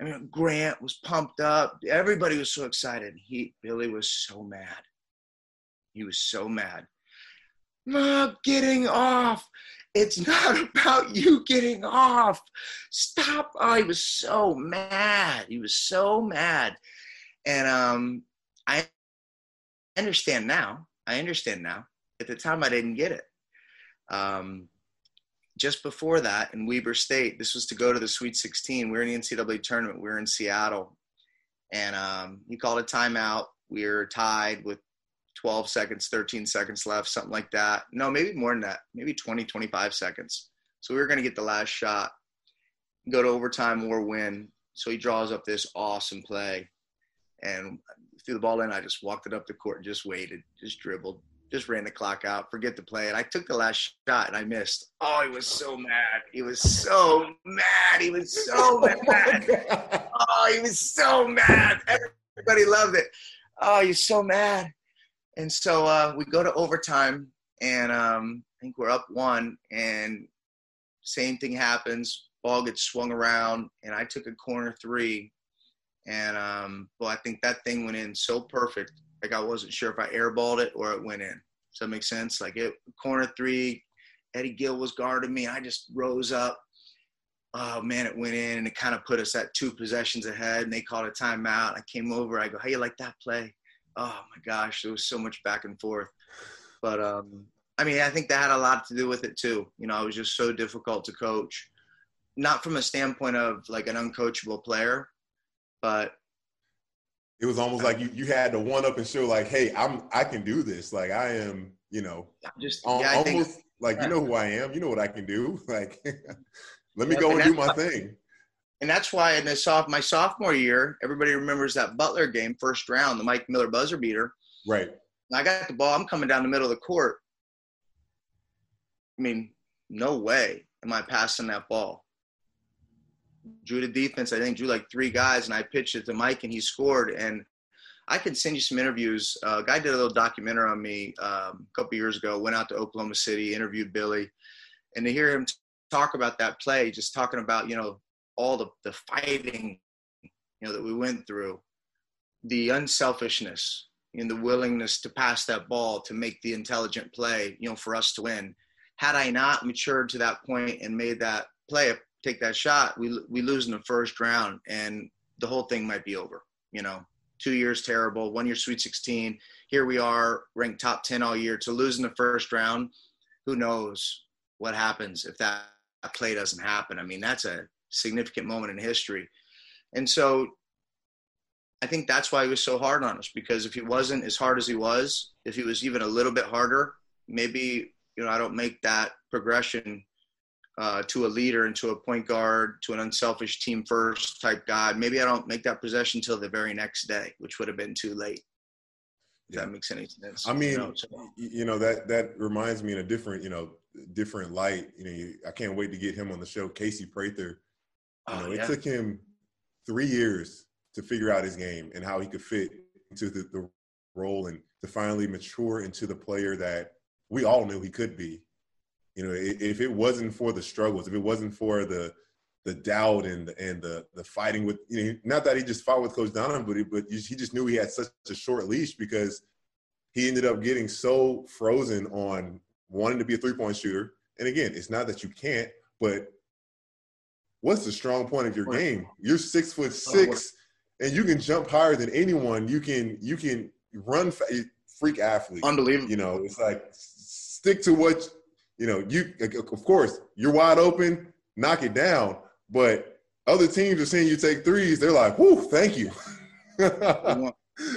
I mean, Grant was pumped up. Everybody was so excited. He Billy was so mad. He was so mad. Not getting off. It's not about you getting off. Stop. Oh, he was so mad. He was so mad. And um, I understand now. I understand now. At the time, I didn't get it. Um, just before that, in Weber State, this was to go to the Sweet 16. We were in the NCAA tournament. We were in Seattle, and um, he called a timeout. We were tied with 12 seconds, 13 seconds left, something like that. No, maybe more than that, maybe 20, 25 seconds. So we were going to get the last shot, go to overtime or win. So he draws up this awesome play and threw the ball in. I just walked it up the court and just waited, just dribbled, just ran the clock out, forget the play. And I took the last shot and I missed. Oh, he was so mad. He was so mad. He was so oh mad. oh, he was so mad. Everybody loved it. Oh, he's so mad. And so uh, we go to overtime, and um, I think we're up one, and same thing happens. Ball gets swung around, and I took a corner three, and um, well, I think that thing went in so perfect. Like I wasn't sure if I airballed it or it went in. Does that make sense? Like it corner three, Eddie Gill was guarding me. I just rose up. Oh man, it went in, and it kind of put us at two possessions ahead. And they called a timeout. I came over. I go, "Hey, you like that play?" Oh my gosh, there was so much back and forth. But um, I mean, I think that had a lot to do with it too. You know, I was just so difficult to coach, not from a standpoint of like an uncoachable player, but it was almost like you, you had to one up and show like, hey, I'm I can do this. Like I am, you know, just yeah, almost think, like you know who I am. You know what I can do. Like, let me go and, and do my thing and that's why in the soft my sophomore year, everybody remembers that Butler game, first round, the Mike Miller buzzer beater. Right. And I got the ball. I'm coming down the middle of the court. I mean, no way am I passing that ball. Drew the defense. I think drew like three guys, and I pitched it to Mike, and he scored. And I can send you some interviews. Uh, a guy did a little documentary on me um, a couple years ago. Went out to Oklahoma City, interviewed Billy, and to hear him talk about that play, just talking about you know all the, the fighting you know that we went through the unselfishness and the willingness to pass that ball to make the intelligent play you know for us to win. Had i not matured to that point and made that play take that shot we we lose in the first round and the whole thing might be over you know. Two years terrible one year sweet 16 here we are ranked top 10 all year. To lose in the first round who knows what happens if that play doesn't happen? I mean that's a significant moment in history. And so I think that's why he was so hard on us because if he wasn't as hard as he was, if he was even a little bit harder, maybe you know I don't make that progression uh, to a leader and to a point guard to an unselfish team first type guy. Maybe I don't make that possession until the very next day, which would have been too late. If yeah. that makes any sense. I mean, you know, so. you know, that that reminds me in a different, you know, different light. You know, I can't wait to get him on the show. Casey Prather Oh, you oh, yeah. it took him three years to figure out his game and how he could fit into the, the role and to finally mature into the player that we all knew he could be. You know, if it wasn't for the struggles, if it wasn't for the the doubt and the, and the the fighting with you know, not that he just fought with Coach Donovan, but he, but he just knew he had such a short leash because he ended up getting so frozen on wanting to be a three point shooter. And again, it's not that you can't, but what's the strong point of your game? You're six foot six, and you can jump higher than anyone. You can you can run freak athlete. Unbelievable. You know, it's like stick to what you know. You of course you're wide open, knock it down. But other teams are seeing you take threes. They're like, "Whoo, thank you."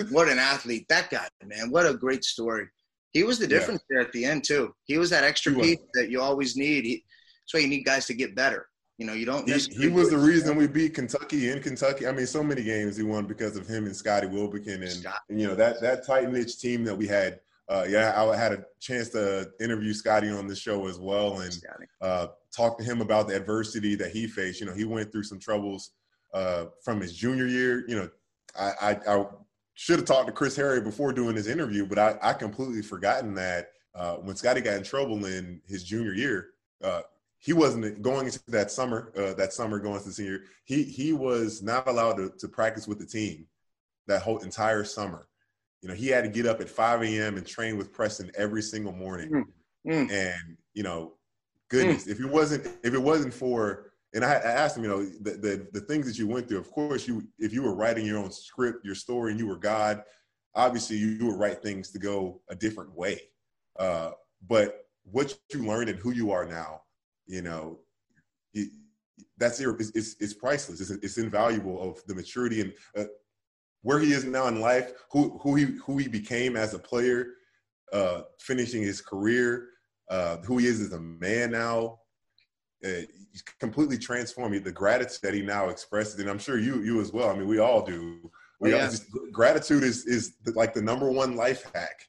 what an athlete that guy, man! What a great story. He was the difference yeah. there at the end too. He was that extra piece that you always need. He, that's why you need guys to get better. You know, you don't. He, he was the reason we beat Kentucky in Kentucky. I mean, so many games he won because of him and Scotty Wilbekin, and, Scott. and you know that that tight knit team that we had. Uh, yeah, I had a chance to interview Scotty on the show as well, and uh, talk to him about the adversity that he faced. You know, he went through some troubles uh, from his junior year. You know, I, I, I should have talked to Chris Harry before doing this interview, but I, I completely forgotten that uh, when Scotty got in trouble in his junior year, uh, he wasn't going into that summer. Uh, that summer going to the senior, he he was not allowed to, to practice with the team that whole entire summer. You know, he had to get up at 5 a.m. and train with Preston every single morning. Mm. Mm. And you know, goodness, mm. if it wasn't if it wasn't for and I, I, asked him, you know, the, the, the things that you went through. Of course, you if you were writing your own script, your story, and you were God, obviously you, you would write things to go a different way. Uh, but what you learned and who you are now, you know, it, that's it's, it's, it's priceless. It's, it's invaluable of the maturity and uh, where he is now in life, who who he who he became as a player, uh, finishing his career, uh, who he is as a man now, uh, completely transformed me. The gratitude that he now expresses, and I'm sure you you as well. I mean, we all do. We oh, yeah. all just, gratitude is is like the number one life hack.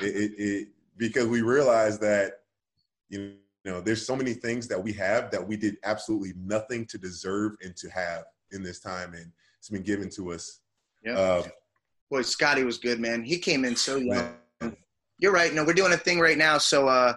It, it, it, because we realize that you know there's so many things that we have that we did absolutely nothing to deserve and to have in this time, and it's been given to us. Yeah. Uh, Boy, Scotty was good, man. He came in so young. Man. You're right. No, we're doing a thing right now. So uh,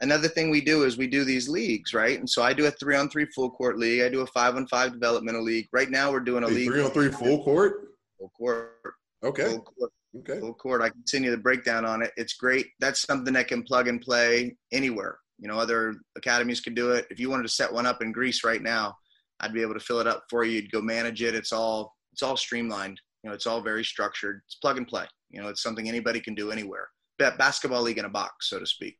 another thing we do is we do these leagues, right? And so I do a three on three full court league. I do a five on five developmental league. Right now we're doing a hey, league. Three on three full court? Full court. Okay. Full court. Okay. Full court. I continue the breakdown on it. It's great. That's something that can plug and play anywhere. You know, other academies can do it. If you wanted to set one up in Greece right now, I'd be able to fill it up for you. You'd go manage it. It's all it's all streamlined. You know, it's all very structured. It's plug and play. You know, it's something anybody can do anywhere. Basketball league in a box, so to speak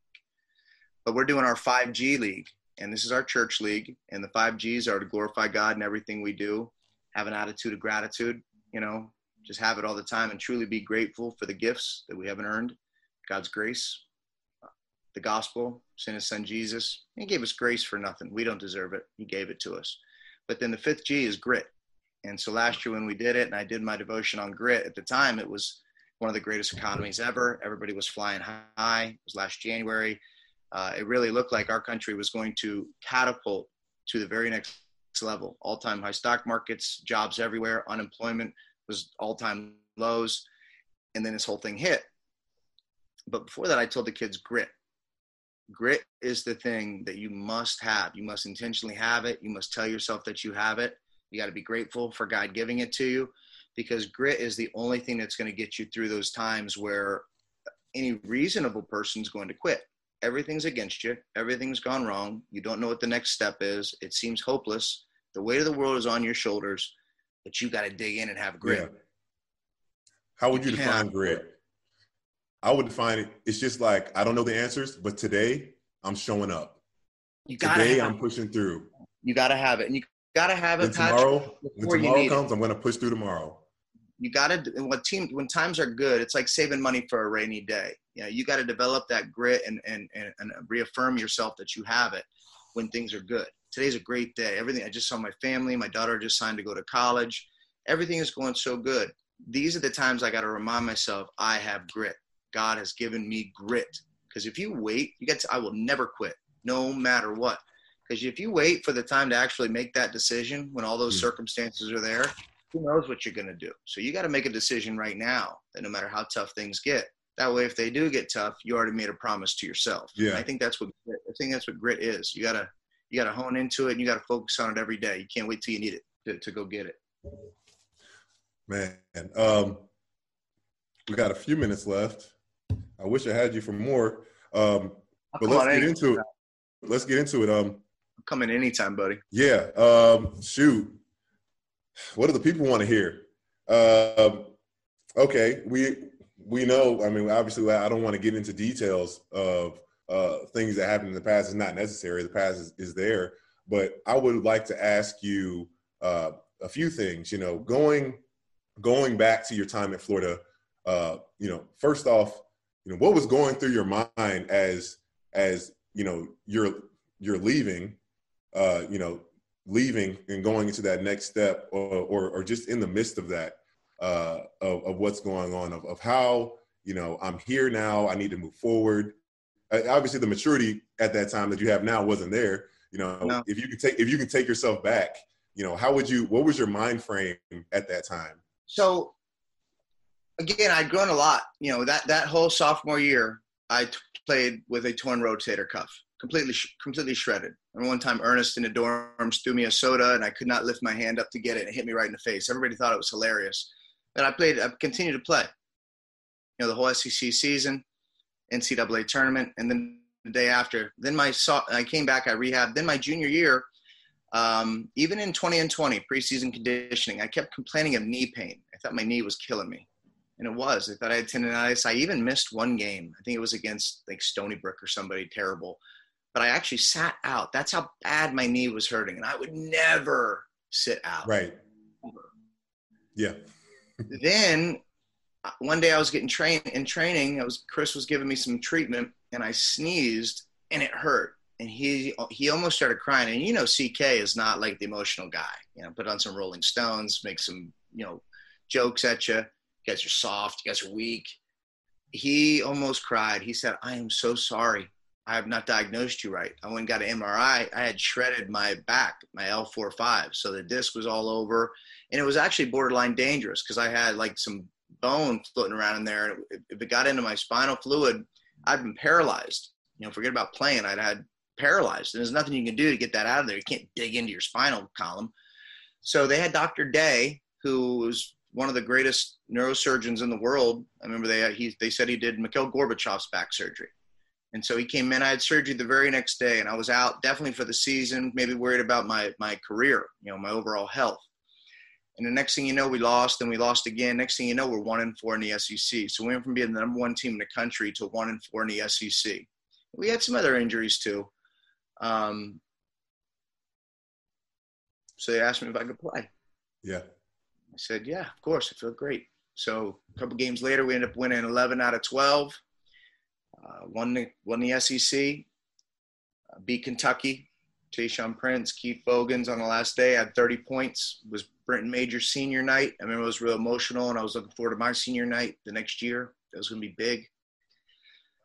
but we're doing our 5G league, and this is our church league, and the 5Gs are to glorify God in everything we do, have an attitude of gratitude, you know, just have it all the time and truly be grateful for the gifts that we haven't earned, God's grace, the gospel, sent his son Jesus. He gave us grace for nothing. We don't deserve it. He gave it to us. But then the fifth G is grit. And so last year when we did it, and I did my devotion on grit, at the time it was one of the greatest economies ever. Everybody was flying high. It was last January uh, it really looked like our country was going to catapult to the very next level. All time high stock markets, jobs everywhere, unemployment was all time lows. And then this whole thing hit. But before that, I told the kids grit. Grit is the thing that you must have. You must intentionally have it. You must tell yourself that you have it. You got to be grateful for God giving it to you because grit is the only thing that's going to get you through those times where any reasonable person's going to quit everything's against you, everything's gone wrong, you don't know what the next step is, it seems hopeless, the weight of the world is on your shoulders, but you got to dig in and have grit. Yeah. How would you, you define grit? I would define it. It's just like I don't know the answers, but today I'm showing up. You got today I'm pushing through. You got to have it, and you got to have it. And tomorrow, when tomorrow comes, it. I'm going to push through tomorrow you got to when team when times are good it's like saving money for a rainy day you know you got to develop that grit and, and and and reaffirm yourself that you have it when things are good today's a great day everything i just saw my family my daughter just signed to go to college everything is going so good these are the times i got to remind myself i have grit god has given me grit because if you wait you get to, i will never quit no matter what because if you wait for the time to actually make that decision when all those mm. circumstances are there who knows what you're going to do? So you got to make a decision right now that no matter how tough things get, that way if they do get tough, you already made a promise to yourself. Yeah. And I think that's what I think that's what grit is. You gotta you gotta hone into it and you gotta focus on it every day. You can't wait till you need it to, to go get it. Man, um, we got a few minutes left. I wish I had you for more. Um, but let's get into it. Let's get into it. Um, I'm coming anytime, buddy. Yeah. Um, shoot what do the people want to hear? Uh, okay, we we know. I mean, obviously, I don't want to get into details of uh, things that happened in the past. It's not necessary. The past is, is there. But I would like to ask you uh, a few things. You know, going going back to your time at Florida. Uh, you know, first off, you know, what was going through your mind as as you know you're you're leaving. Uh, you know, leaving and going into that next step or, or, or just in the midst of that uh, of, of what's going on of, of how you know i'm here now i need to move forward uh, obviously the maturity at that time that you have now wasn't there you know no. if you can take if you can take yourself back you know how would you what was your mind frame at that time so again, I'd grown a lot. You know, that that whole sophomore year, I t- played with a torn rotator cuff, completely completely shredded. And one time, Ernest in the dorms threw me a soda, and I could not lift my hand up to get it, and it hit me right in the face. Everybody thought it was hilarious, but I played. I continued to play. You know, the whole SEC season, NCAA tournament, and then the day after. Then my I came back. I rehabbed. Then my junior year, um, even in 20 and 20 preseason conditioning, I kept complaining of knee pain. I thought my knee was killing me, and it was. I thought I had tendonitis. I even missed one game. I think it was against like Stony Brook or somebody terrible, but I actually sat out. That's how bad my knee was hurting, and I would never sit out. Right. Yeah. then uh, one day I was getting trained in training. I was Chris was giving me some treatment, and I sneezed, and it hurt. And he he almost started crying. And you know, CK is not like the emotional guy. You know, put on some Rolling Stones, make some you know jokes at you. You guys are soft. You guys are weak. He almost cried. He said, "I am so sorry. I have not diagnosed you right. I went and got an MRI. I had shredded my back, my L4-5. So the disc was all over. And it was actually borderline dangerous because I had like some bone floating around in there. If it got into my spinal fluid, I'd been paralyzed. You know, forget about playing. I'd had paralyzed. And there's nothing you can do to get that out of there. You can't dig into your spinal column. So they had Dr. Day, who was one of the greatest neurosurgeons in the world. I remember they he, they said he did Mikhail Gorbachev's back surgery. And so he came in. I had surgery the very next day, and I was out definitely for the season. Maybe worried about my my career, you know, my overall health. And the next thing you know, we lost, and we lost again. Next thing you know, we're one and four in the SEC. So we went from being the number one team in the country to one and four in the SEC. We had some other injuries too. Um, so they asked me if I could play. Yeah. I said, yeah, of course. I feel great. So a couple games later, we ended up winning 11 out of 12. Uh, won the won the SEC. Uh, beat Kentucky. Tayshaun Prince, Keith Bogans on the last day had 30 points. It was Brenton Major senior night. I remember it was real emotional, and I was looking forward to my senior night the next year. It was going to be big.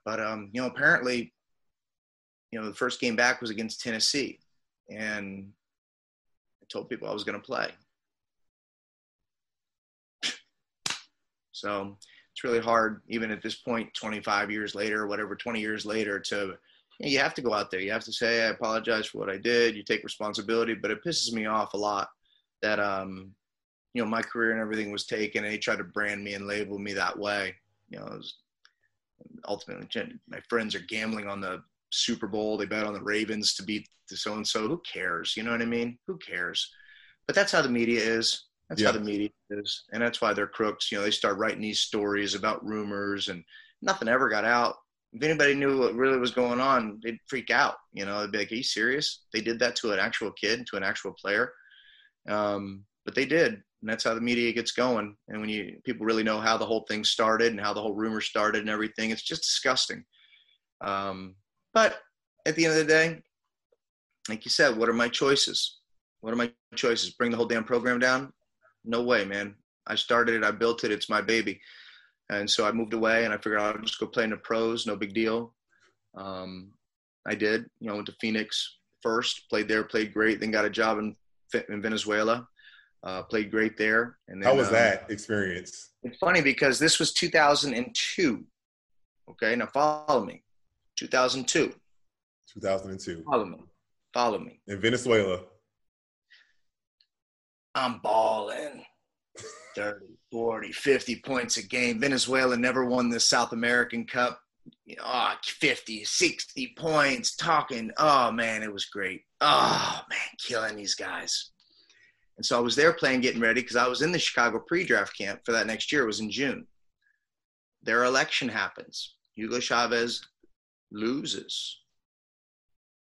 But um, you know, apparently, you know, the first game back was against Tennessee, and I told people I was going to play. So it's really hard, even at this point, 25 years later, whatever, 20 years later, to you have to go out there. You have to say, I apologize for what I did. You take responsibility, but it pisses me off a lot that, um, you know, my career and everything was taken and they tried to brand me and label me that way. You know, was, ultimately my friends are gambling on the Super Bowl. They bet on the Ravens to beat the so and so. Who cares? You know what I mean? Who cares? But that's how the media is. That's yeah. how the media is, and that's why they're crooks. You know, they start writing these stories about rumors, and nothing ever got out if anybody knew what really was going on, they'd freak out. You know, they'd be like, "Are you serious? They did that to an actual kid, to an actual player." Um, but they did, and that's how the media gets going. And when you people really know how the whole thing started and how the whole rumor started and everything, it's just disgusting. Um, but at the end of the day, like you said, what are my choices? What are my choices? Bring the whole damn program down? No way, man. I started it. I built it. It's my baby. And so I moved away and I figured I'll just go play in the pros, no big deal. Um, I did, you know, went to Phoenix first, played there, played great, then got a job in, in Venezuela, uh, played great there. And then, How was um, that experience? It's funny because this was 2002. Okay, now follow me. 2002. 2002. Follow me. Follow me. In Venezuela. I'm balling. 30, 40, 50 points a game. Venezuela never won the South American Cup. Oh, 50, 60 points, talking. Oh, man, it was great. Oh, man, killing these guys. And so I was there playing, getting ready because I was in the Chicago pre draft camp for that next year. It was in June. Their election happens. Hugo Chavez loses.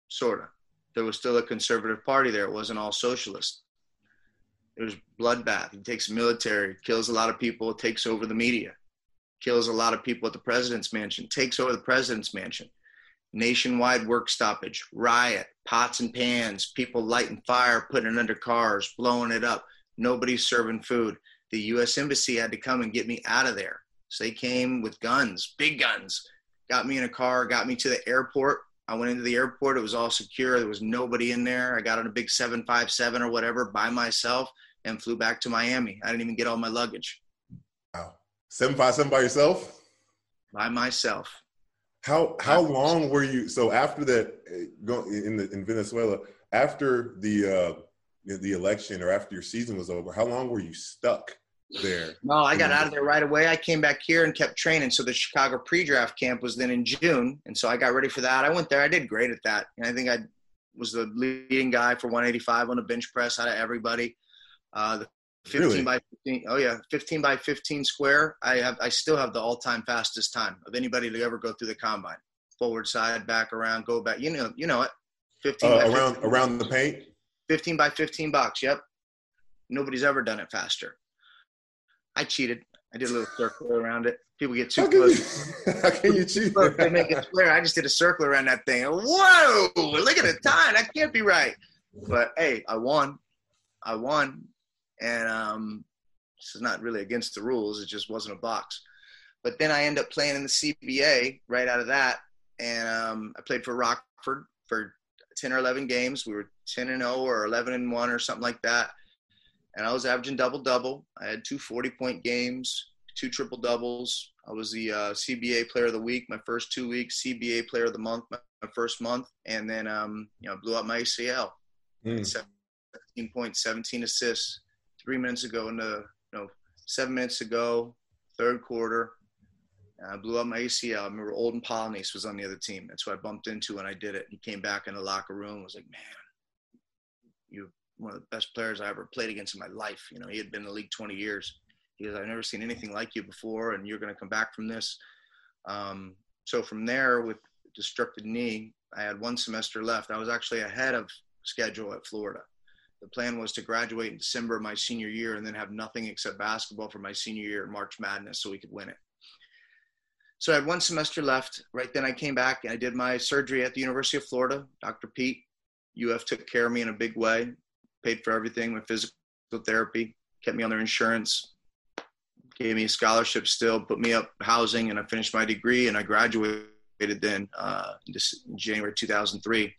Sort of. There was still a conservative party there. It wasn't all socialist. There's bloodbath. He takes military, kills a lot of people, takes over the media, kills a lot of people at the president's mansion, takes over the president's mansion. Nationwide work stoppage, riot, pots and pans, people lighting fire, putting it under cars, blowing it up. Nobody's serving food. The U.S. Embassy had to come and get me out of there. So they came with guns, big guns, got me in a car, got me to the airport. I went into the airport. It was all secure. There was nobody in there. I got on a big 757 or whatever by myself and flew back to Miami. I didn't even get all my luggage. Wow. Seven five seven by yourself? By myself. How how long were you? So after that, uh, in the in Venezuela, after the uh, the election or after your season was over, how long were you stuck there? No, I got out of there right away. I came back here and kept training. So the Chicago pre-draft camp was then in June, and so I got ready for that. I went there. I did great at that, and I think I was the leading guy for 185 on the bench press out of everybody. Uh, the 15 really? by 15. Oh yeah, 15 by 15 square. I have. I still have the all-time fastest time of anybody to ever go through the combine. Forward, side, back, around, go back. You know, you know it. 15 uh, around 15. around the paint. 15 by 15 box. Yep. Nobody's ever done it faster. I cheated. I did a little circle around it. People get too how close. You, how can you cheat? they make it square. I just did a circle around that thing. Whoa! Look at the time. That can't be right. But hey, I won. I won, and um, this is not really against the rules. It just wasn't a box. But then I end up playing in the CBA right out of that, and um, I played for Rockford for 10 or 11 games. We were 10 and 0 or 11 and 1 or something like that. And I was averaging double double. I had two 40 point games, two triple doubles. I was the uh, CBA player of the week my first two weeks, CBA player of the month my, first month, and then um, you know blew up my ACL. Mm. 17 points, 17 assists. Three minutes ago, in the you know seven minutes ago, third quarter, I blew up my ACL. I remember Olden Polynice was on the other team. That's who I bumped into when I did it. He came back in the locker room. Was like, man, you're one of the best players I ever played against in my life. You know, he had been in the league 20 years. He goes, I've never seen anything like you before, and you're going to come back from this. Um, so from there, with destructed knee, I had one semester left. I was actually ahead of schedule at Florida. The plan was to graduate in December of my senior year and then have nothing except basketball for my senior year March Madness so we could win it. So I had one semester left. Right then I came back and I did my surgery at the University of Florida. Dr. Pete, UF took care of me in a big way, paid for everything, my physical therapy, kept me on their insurance, gave me a scholarship still, put me up housing, and I finished my degree and I graduated then uh, in January 2003.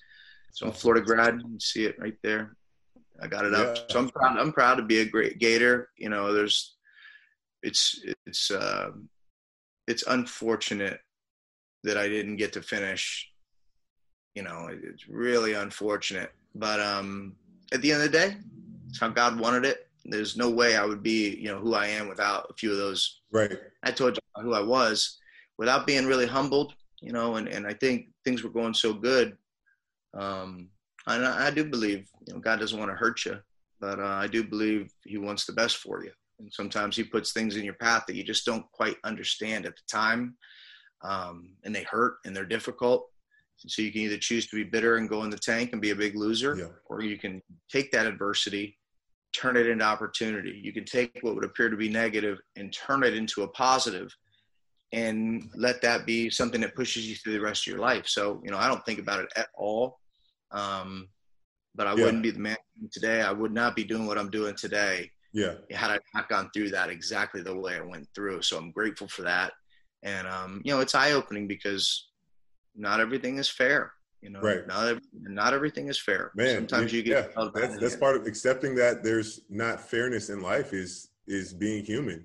So I'm a Florida grad. You see it right there. I got it up. So I'm proud. I'm proud to be a great Gator. You know, there's, it's it's uh, it's unfortunate that I didn't get to finish. You know, it's really unfortunate. But um, at the end of the day, it's how God wanted it. There's no way I would be, you know, who I am without a few of those. Right. I told you who I was without being really humbled, you know, and, and I think things were going so good. Um, and I, I do believe, you know, God doesn't want to hurt you, but uh, I do believe He wants the best for you. And sometimes he puts things in your path that you just don't quite understand at the time. Um, and they hurt and they're difficult. So you can either choose to be bitter and go in the tank and be a big loser, yeah. or you can take that adversity, turn it into opportunity. You can take what would appear to be negative and turn it into a positive and let that be something that pushes you through the rest of your life. So, you know, I don't think about it at all. Um, but I yeah. wouldn't be the man today. I would not be doing what I'm doing today yeah. Had I not gone through that exactly the way I went through. So I'm grateful for that. And, um, you know, it's eye opening because not everything is fair. You know, right. not, not everything is fair. Man, sometimes you, you get, yeah, that's, that's part of accepting that there's not fairness in life is, is being human.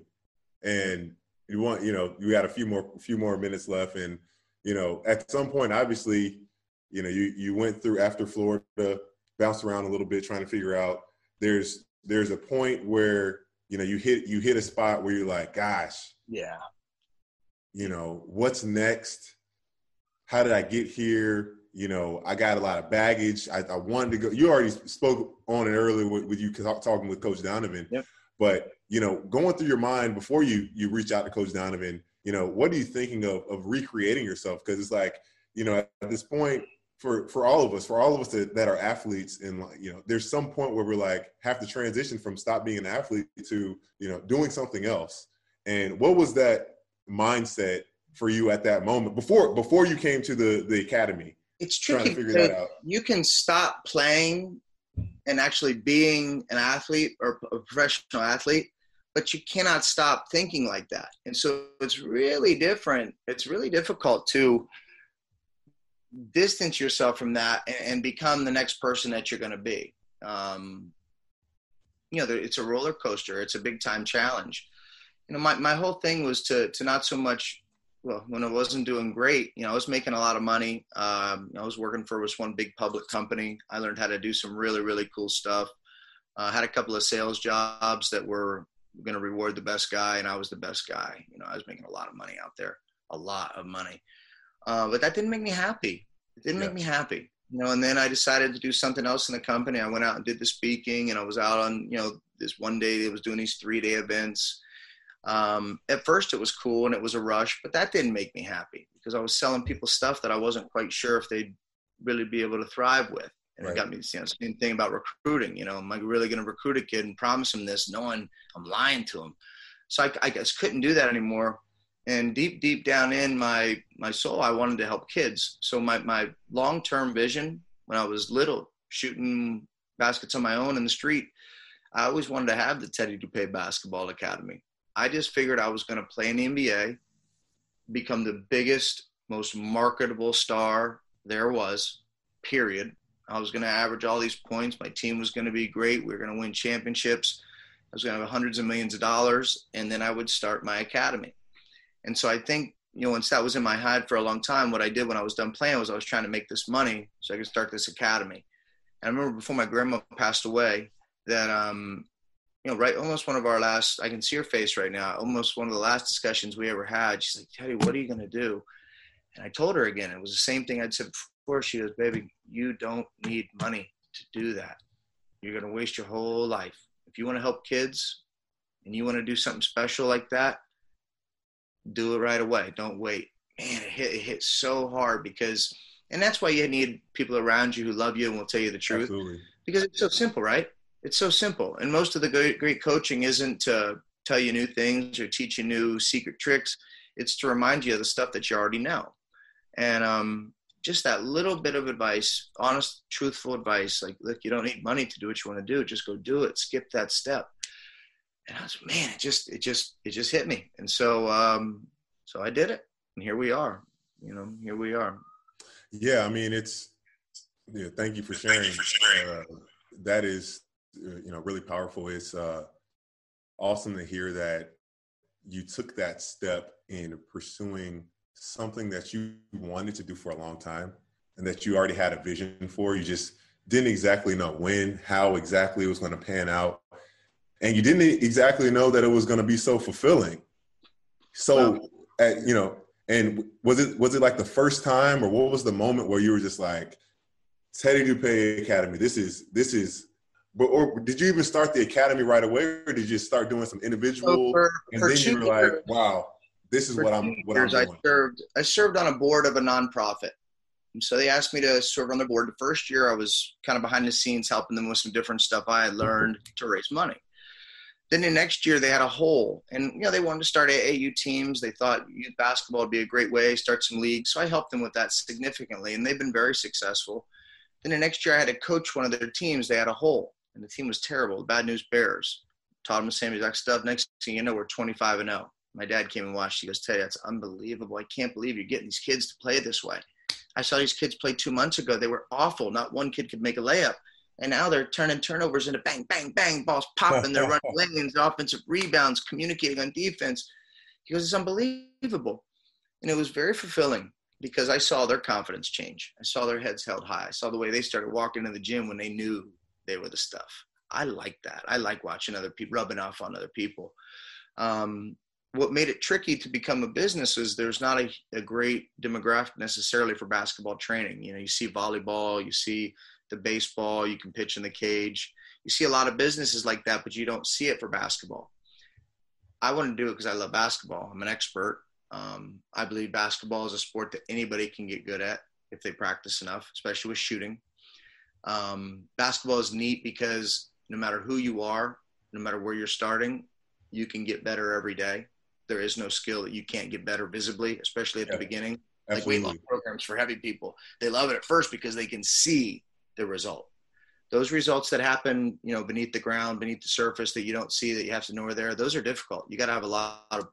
And you want, you know, you got a few more, few more minutes left. And, you know, at some point, obviously, you know, you, you went through after Florida, bounced around a little bit, trying to figure out there's there's a point where you know you hit you hit a spot where you're like, gosh, yeah, you know what's next? How did I get here? You know, I got a lot of baggage. I, I wanted to go. You already spoke on it earlier with, with you talking with Coach Donovan. Yep. But you know, going through your mind before you you reach out to Coach Donovan, you know, what are you thinking of of recreating yourself? Because it's like, you know, at this point, for for all of us, for all of us that, that are athletes, and you know, there's some point where we're like have to transition from stop being an athlete to you know doing something else. And what was that mindset for you at that moment before before you came to the the academy? It's tricky you can stop playing and actually being an athlete or a professional athlete, but you cannot stop thinking like that. And so it's really different. It's really difficult to distance yourself from that and, and become the next person that you're going to be. Um, you know, it's a roller coaster. It's a big time challenge. you know, my, my whole thing was to, to not so much, well, when I wasn't doing great, you know, I was making a lot of money. Um, I was working for this one big public company. I learned how to do some really, really cool stuff. I uh, had a couple of sales jobs that were going to reward the best guy, and I was the best guy. You know, I was making a lot of money out there, a lot of money. Uh, but that didn't make me happy. It didn't yeah. make me happy. You know, and then I decided to do something else in the company. I went out and did the speaking, and I was out on, you know, this one day they was doing these three day events. Um, at first, it was cool and it was a rush, but that didn't make me happy because I was selling people stuff that I wasn't quite sure if they'd really be able to thrive with. And right. it got me, you know, same thing about recruiting. You know, am I really going to recruit a kid and promise him this, knowing I'm lying to him? So I, I guess couldn't do that anymore. And deep, deep down in my my soul, I wanted to help kids. So my my long term vision when I was little, shooting baskets on my own in the street, I always wanted to have the Teddy Dupay Basketball Academy. I just figured I was going to play in the NBA, become the biggest, most marketable star there was, period. I was going to average all these points. My team was going to be great. We were going to win championships. I was going to have hundreds of millions of dollars, and then I would start my academy. And so I think, you know, once that was in my head for a long time, what I did when I was done playing was I was trying to make this money so I could start this academy. And I remember before my grandma passed away that, um, you know, right, almost one of our last, I can see her face right now, almost one of the last discussions we ever had. She's like, Teddy, what are you going to do? And I told her again, it was the same thing I'd said before. She goes, baby, you don't need money to do that. You're going to waste your whole life. If you want to help kids and you want to do something special like that, do it right away. Don't wait. Man, it hit, it hit so hard because, and that's why you need people around you who love you and will tell you the truth. Absolutely. Because it's so simple, right? It's so simple. And most of the great, great coaching isn't to tell you new things or teach you new secret tricks. It's to remind you of the stuff that you already know. And um, just that little bit of advice, honest, truthful advice, like, look, you don't need money to do what you want to do. Just go do it. Skip that step. And I was, man, it just, it just, it just hit me. And so, um, so I did it, and here we are. You know, here we are. Yeah, I mean, it's. Yeah, thank you for sharing. Uh, that is, uh, you know, really powerful. It's uh, awesome to hear that you took that step in pursuing something that you wanted to do for a long time and that you already had a vision for. You just didn't exactly know when, how exactly it was going to pan out. And you didn't exactly know that it was going to be so fulfilling. So, wow. at, you know, and was it was it like the first time or what was the moment where you were just like Teddy Dupay Academy, this is this is but or did you even start the academy right away or did you start doing some individual so for, and for then you were like, wow, this is what I'm what I'm doing. I served I served on a board of a nonprofit. And so they asked me to serve on the board. The first year I was kind of behind the scenes helping them with some different stuff I had mm-hmm. learned to raise money. Then the next year they had a hole and you know they wanted to start AAU teams. They thought youth basketball would be a great way, start some leagues. So I helped them with that significantly and they've been very successful. Then the next year I had to coach one of their teams. They had a hole and the team was terrible. The bad news bears. Taught them the same exact stuff. Next thing you know, we're 25 and 0 my dad came and watched. He goes, Teddy, that's unbelievable. I can't believe you're getting these kids to play this way. I saw these kids play two months ago. They were awful. Not one kid could make a layup. And now they're turning turnovers into bang, bang, bang, balls popping. They're running lanes, offensive rebounds, communicating on defense. He goes, it's unbelievable. And it was very fulfilling because I saw their confidence change. I saw their heads held high. I saw the way they started walking in the gym when they knew they were the stuff. I like that. I like watching other people rubbing off on other people. Um, what made it tricky to become a business is there's not a, a great demographic necessarily for basketball training. You know, you see volleyball, you see the baseball, you can pitch in the cage. You see a lot of businesses like that, but you don't see it for basketball. I want to do it because I love basketball. I'm an expert. Um, I believe basketball is a sport that anybody can get good at if they practice enough, especially with shooting. Um, basketball is neat because no matter who you are, no matter where you're starting, you can get better every day there is no skill that you can't get better visibly, especially at yeah, the beginning. Absolutely. Like weight loss programs for heavy people, they love it at first because they can see the result. Those results that happen, you know, beneath the ground, beneath the surface that you don't see, that you have to know are there. Those are difficult. You got to have a lot of,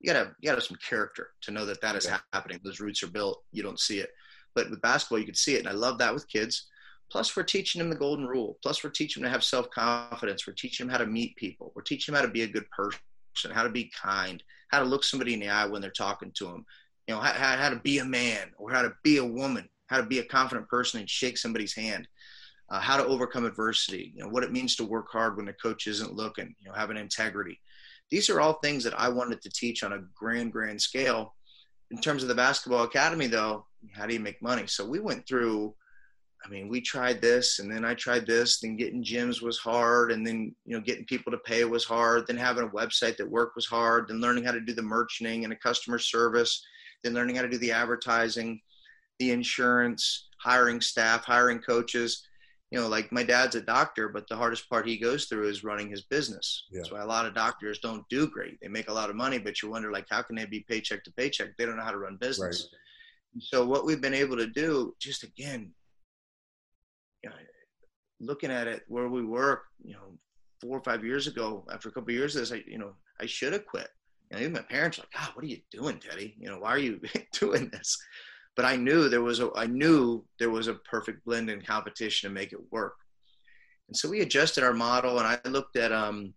you got to, you got to have some character to know that that is yeah. happening. Those roots are built. You don't see it, but with basketball, you can see it, and I love that with kids. Plus, we're teaching them the golden rule. Plus, we're teaching them to have self confidence. We're teaching them how to meet people. We're teaching them how to be a good person how to be kind, how to look somebody in the eye when they're talking to them, you know, how, how to be a man or how to be a woman, how to be a confident person and shake somebody's hand, uh, how to overcome adversity, you know, what it means to work hard when the coach isn't looking, you know, having integrity. These are all things that I wanted to teach on a grand, grand scale. In terms of the basketball academy, though, how do you make money? So we went through I mean, we tried this and then I tried this, then getting gyms was hard. And then, you know, getting people to pay was hard. Then having a website that worked was hard. Then learning how to do the merchanting and a customer service. Then learning how to do the advertising, the insurance, hiring staff, hiring coaches. You know, like my dad's a doctor, but the hardest part he goes through is running his business. Yeah. That's why a lot of doctors don't do great. They make a lot of money, but you wonder, like, how can they be paycheck to paycheck? They don't know how to run business. Right. So, what we've been able to do, just again, you know, looking at it where we were, you know, four or five years ago, after a couple of years of this, I, you know, I should have quit. You know, even my parents were like, God, what are you doing, Teddy? You know, why are you doing this? But I knew there was a, I knew there was a perfect blend in competition to make it work. And so we adjusted our model and I looked at um,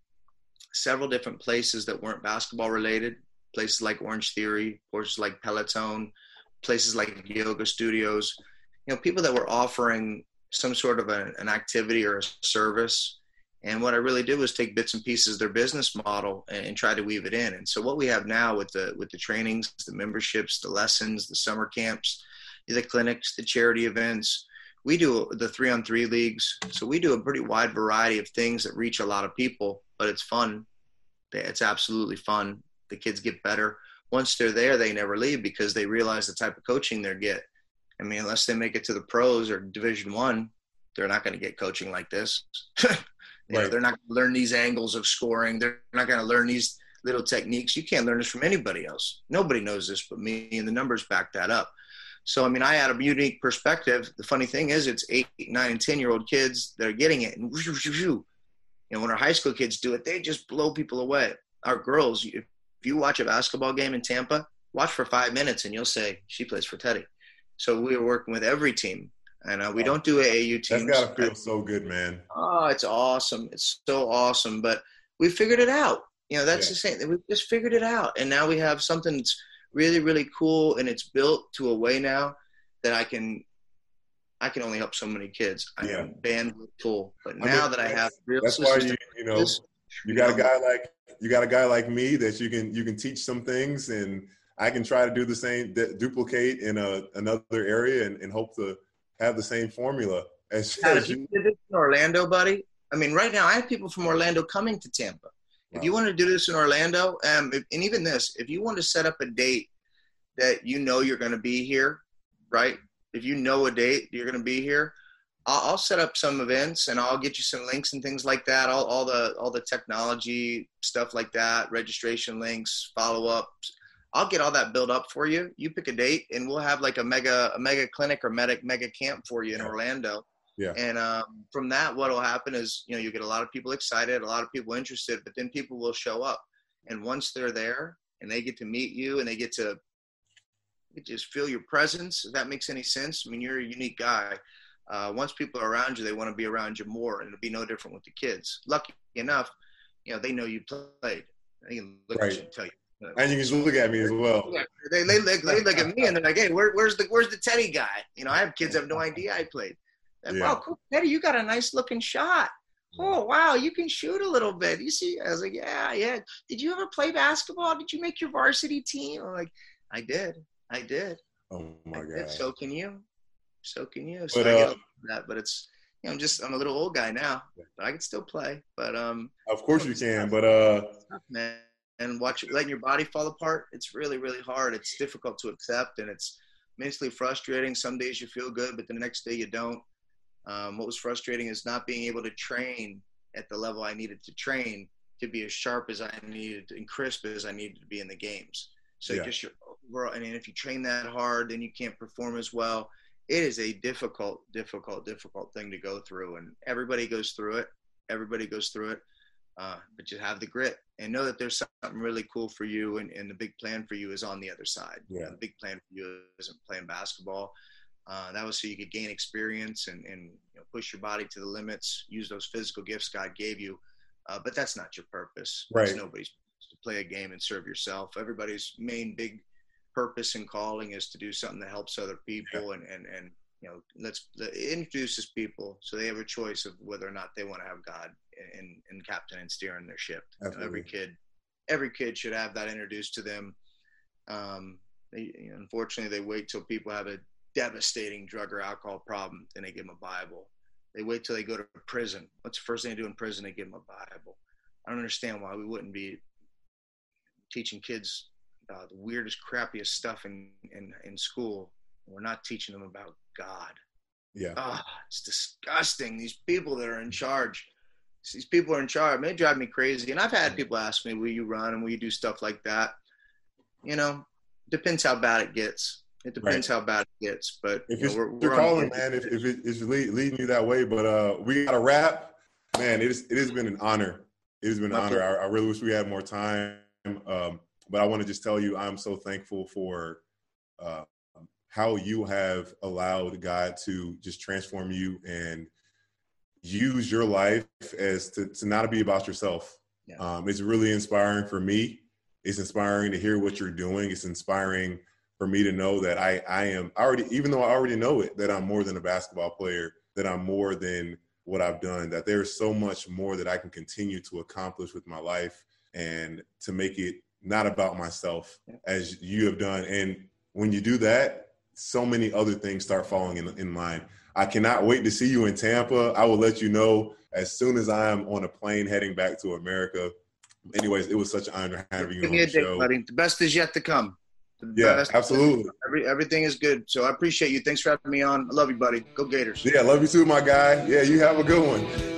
several different places that weren't basketball related, places like Orange Theory, places like Peloton, places like yoga studios, you know, people that were offering some sort of a, an activity or a service. And what I really did was take bits and pieces of their business model and, and, try to weave it in. And so what we have now with the with the trainings, the memberships, the lessons, the summer camps, the clinics, the charity events, we do the three on three leagues. So we do a pretty wide variety of things that reach a lot of people, but it's fun. It's absolutely fun. The kids get better. Once they're there, they never leave because they realize the type of coaching they get I mean, unless they make it to the pros or Division One, they're not going to get coaching like this. right. know, they're not going to learn these angles of scoring. They're not going to learn these little techniques. You can't learn this from anybody else. Nobody knows this but me, and the numbers back that up. So, I mean, I had a unique perspective. The funny thing is, it's eight, nine, and ten year old kids that are getting it, and whoosh, whoosh, whoosh, you know, when our high school kids do it, they just blow people away. Our girls, if you watch a basketball game in Tampa, watch for five minutes, and you'll say she plays for Teddy. So we were working with every team, and uh, we don't do AAU teams. That's gotta feel so good, man. Oh, it's awesome! It's so awesome. But we figured it out. You know, that's yeah. the same. We just figured it out, and now we have something that's really, really cool, and it's built to a way now that I can. I can only help so many kids. I yeah. am bandwidth full, but now I mean, that I have real that's why you you know you got a guy like you got a guy like me that you can you can teach some things and I can try to do the same, duplicate in a, another area and, and hope to have the same formula as, as you. did this in Orlando, buddy. I mean, right now I have people from Orlando coming to Tampa. If you want to do this in Orlando, um, if, and even this, if you want to set up a date that you know you're going to be here, right? If you know a date you're going to be here, I'll, I'll, set up some events and I'll get you some links and things like that. All, all the all the technology stuff like that, registration links, follow ups I'll get all that built up for you. You pick a date, and we'll have like a mega a mega clinic or medic mega camp for you in Orlando. Yeah. And um, from that, what will happen is you know you get a lot of people excited, a lot of people interested, but then people will show up, and once they're there and they get to meet you and they get to just feel your presence, if that makes any sense. I mean, you're a unique guy. Uh, once people are around you, they want to be around you more, and it'll be no different with the kids. Lucky enough, you know they know you played. They can look right. at you and tell you and you can just look at me as well. They, they, look, they look at me and they're like, "Hey, where, where's the where's the Teddy guy?" You know, I have kids that have no idea I played. Like, yeah. Oh, cool, Teddy, you got a nice looking shot. Oh wow, you can shoot a little bit. You see, I was like, yeah, yeah. Did you ever play basketball? Did you make your varsity team? I'm like, I did, I did. Oh my I god. Did. So can you? So can you? So but, uh, that, but it's you know, I'm just I'm a little old guy now, but I can still play. But um, of course you can. But uh, man, and watch letting your body fall apart it's really really hard. It's difficult to accept and it's mentally frustrating. Some days you feel good but the next day you don't. Um, what was frustrating is not being able to train at the level i needed to train to be as sharp as i needed and crisp as i needed to be in the games. So yeah. just your overall and if you train that hard then you can't perform as well. It is a difficult difficult difficult thing to go through and everybody goes through it. Everybody goes through it uh, but you have the grit and know that there's something really cool for you and, and the big plan for you is on the other side yeah. You know, the big plan for you isn't playing basketball uh, that was so you could gain experience and, and you know, push your body to the limits use those physical gifts god gave you uh, but that's not your purpose right that's nobody's to play a game and serve yourself. Everybody's main big purpose and calling is to do something that helps other people yeah. and, and, and, you know, let's let, introduces people so they have a choice of whether or not they want to have God in, in captain and steering their ship. You know, every kid, every kid should have that introduced to them. Um, they, you know, unfortunately, they wait till people have a devastating drug or alcohol problem, then they give them a Bible. They wait till they go to prison. What's the first thing they do in prison? They give them a Bible. I don't understand why we wouldn't be teaching kids uh, the weirdest, crappiest stuff in, in, in school. We're not teaching them about God. Yeah. Oh, it's disgusting. These people that are in charge, these people are in charge. They drive me crazy. And I've had people ask me, will you run and will you do stuff like that? You know, depends how bad it gets. It depends right. how bad it gets. But if you know, we're, we're calling, man, if, if it's leading you that way, but uh, we got a wrap. Man, it, is, it has been an honor. It has been an honor. I, I really wish we had more time. Um, but I want to just tell you, I'm so thankful for uh, how you have allowed God to just transform you and use your life as to, to not be about yourself. Yeah. Um, it's really inspiring for me. It's inspiring to hear what you're doing. It's inspiring for me to know that I, I am already, even though I already know it, that I'm more than a basketball player, that I'm more than what I've done, that there's so much more that I can continue to accomplish with my life and to make it not about myself as you have done. And when you do that, so many other things start falling in, in line. I cannot wait to see you in Tampa. I will let you know as soon as I am on a plane heading back to America. Anyways, it was such an honor having you Give on a the show. buddy. The best is yet to come. yeah, absolutely. Every, everything is good. So I appreciate you. Thanks for having me on. I love you, buddy. Go Gators. Yeah, love you too, my guy. Yeah, you have a good one.